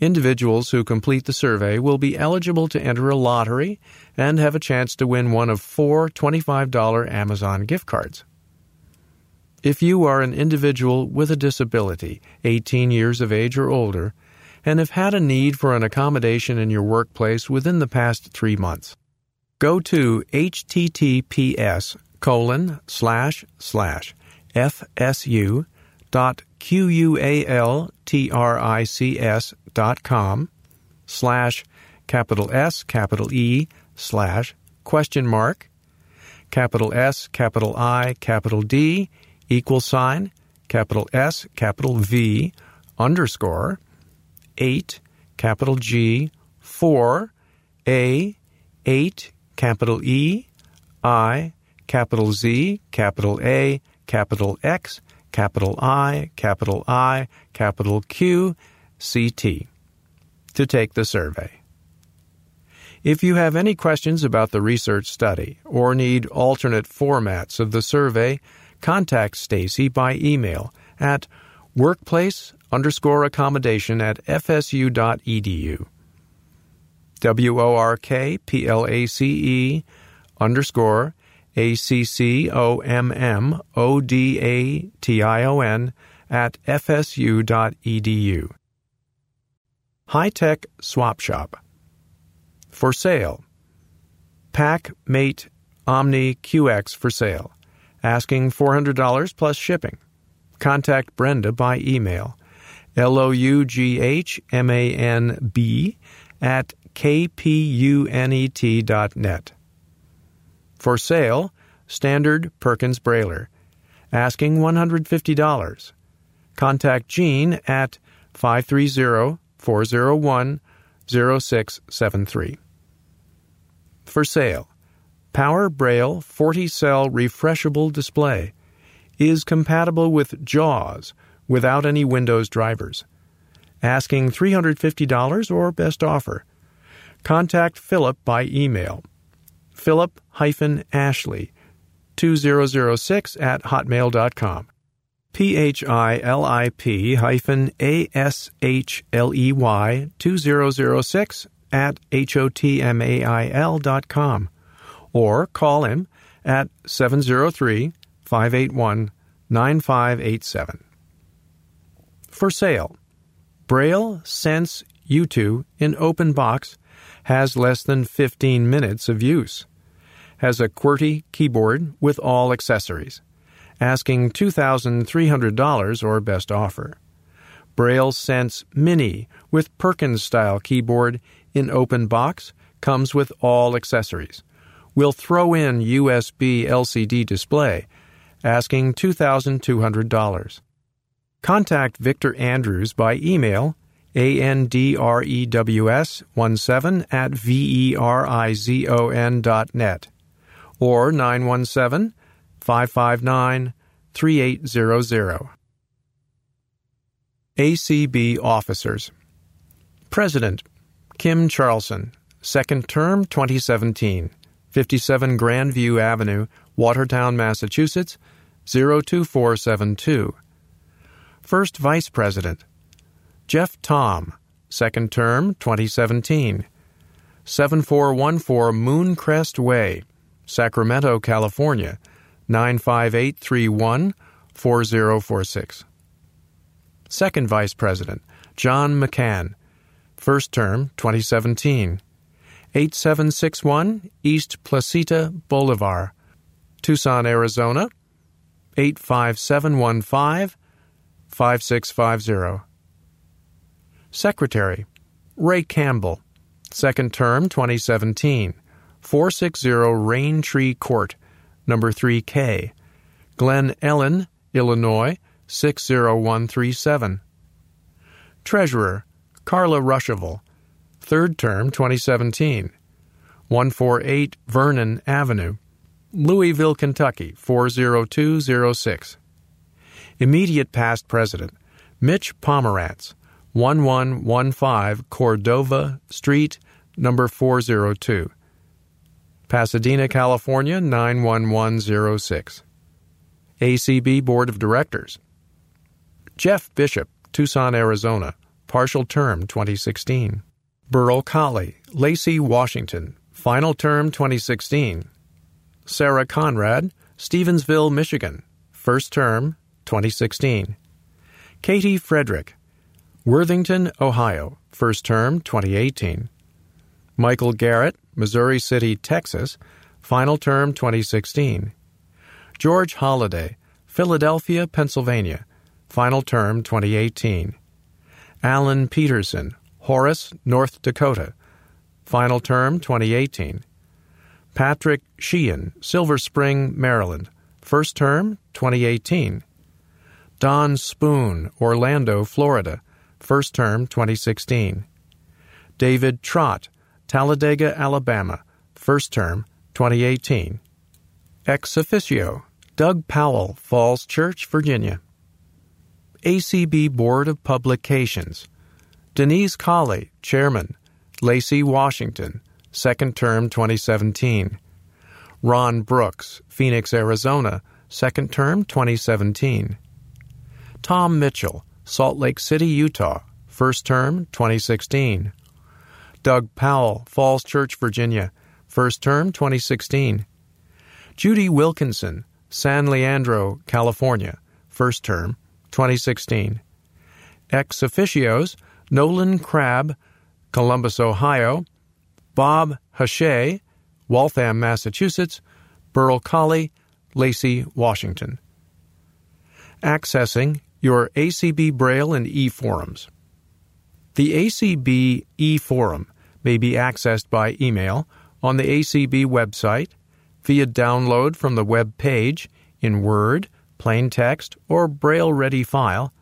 Individuals who complete the survey will be eligible to enter a lottery and have a chance to win one of four $25 Amazon gift cards. If you are an individual with a disability, 18 years of age or older, and have had a need for an accommodation in your workplace within the past three months, go to https colon slash slash fsu dot q-u-a-l-t-r-i-c-s dot com slash capital S capital E slash question mark capital S capital I capital D equal sign capital S capital V underscore 8 capital G 4 A 8 capital E I capital Z, capital A, capital X, capital I, capital I, capital Q, CT to take the survey. If you have any questions about the research study or need alternate formats of the survey, contact Stacy by email at workplace underscore accommodation at fsu.edu. W O R K P L A C E underscore A C C O M M O D A T I O N at fsu.edu. High Tech Swap Shop. For sale. PAC Mate Omni QX for sale. Asking $400 plus shipping. Contact Brenda by email. L O U G H M A N B at kpunet.net. For sale, standard Perkins Brailler. Asking $150. Contact Jean at 530 401 0673. For sale, Power Braille 40 cell refreshable display is compatible with JAWS without any Windows drivers. Asking $350 or best offer. Contact Philip by email. Philip Ashley 2006 at hotmail.com. P H I L I P hyphen A S H L E Y 2006 at H O T M A I L dot com or call him at 703 581 9587. For sale, Braille Sense U2 in open box has less than 15 minutes of use. Has a QWERTY keyboard with all accessories. Asking $2,300 or best offer. Braille Sense Mini with Perkins style keyboard in open box comes with all accessories. We'll throw in USB LCD display, asking $2,200. Contact Victor Andrews by email A-N-D-R-E-W-S 17 at V-E-R-I-Z-O-N dot net or 917 559 3800. ACB Officers President Kim Charlson, second term 2017, 57 Grandview Avenue, Watertown, Massachusetts 02472. First Vice President Jeff Thom, second term 2017, 7414 Mooncrest Way, Sacramento, California 95831 4046. Second Vice President John McCann, first term 2017, 8761 East Placita Boulevard, Tucson, Arizona 85715 5650. Secretary Ray Campbell, second term 2017, 460 Rain Tree Court, number 3K, Glen Ellyn, Illinois 60137. Treasurer Carla Ruschival, third term 2017, 148 Vernon Avenue, Louisville, Kentucky 40206. Immediate past president Mitch Pomerantz, 1115 Cordova Street, number 402. Pasadena, California 91106. ACB Board of Directors. Jeff Bishop, Tucson, Arizona, partial term 2016. Burl Colley, Lacey, Washington, final term 2016. Sarah Conrad, Stevensville, Michigan, first term 2016. Katie Frederick, Worthington, Ohio, first term 2018. Michael Garrett, Missouri City, Texas, final term 2016. George Holliday, Philadelphia, Pennsylvania, final term 2018. Alan Peterson, Horace, North Dakota, final term 2018. Patrick Sheehan, Silver Spring, Maryland, first term 2018. Don Spoon, Orlando, Florida, first term 2016. David Trott, Talladega, Alabama, first term 2018. Ex officio, Doug Powell, Falls Church, Virginia. ACB Board of Publications, Denise Colley, Chairman, Lacey Washington, second term 2017. Ron Brooks, Phoenix, Arizona, second term 2017. Tom Mitchell, Salt Lake City, Utah, first term 2016. Doug Powell, Falls Church, Virginia, first term 2016. Judy Wilkinson, San Leandro, California, first term 2016. Ex officios Nolan Crabb, Columbus, Ohio, Bob Hachey, Waltham, Massachusetts, Burl Colley, Lacey, Washington. Accessing your ACB Braille and e forums. The ACB e forum may be accessed by email on the ACB website, via download from the web page in Word, plain text, or Braille ready file,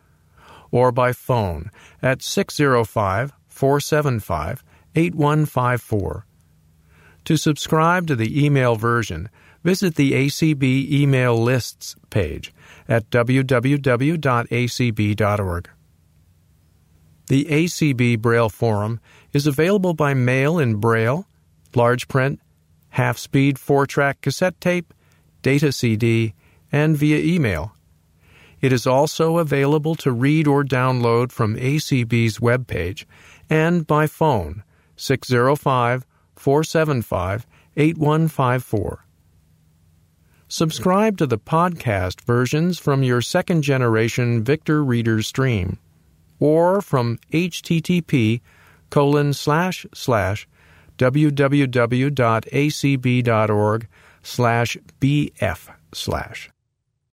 or by phone at 605 475 8154. To subscribe to the email version, visit the ACB email lists page at www.acb.org. The ACB Braille Forum is available by mail in Braille, large print, half speed 4 track cassette tape, data CD, and via email. It is also available to read or download from ACB's webpage and by phone 605 475 8154. Subscribe to the podcast versions from your second generation Victor Reader stream or from http colon slash slash www.acb.org slash bf slash.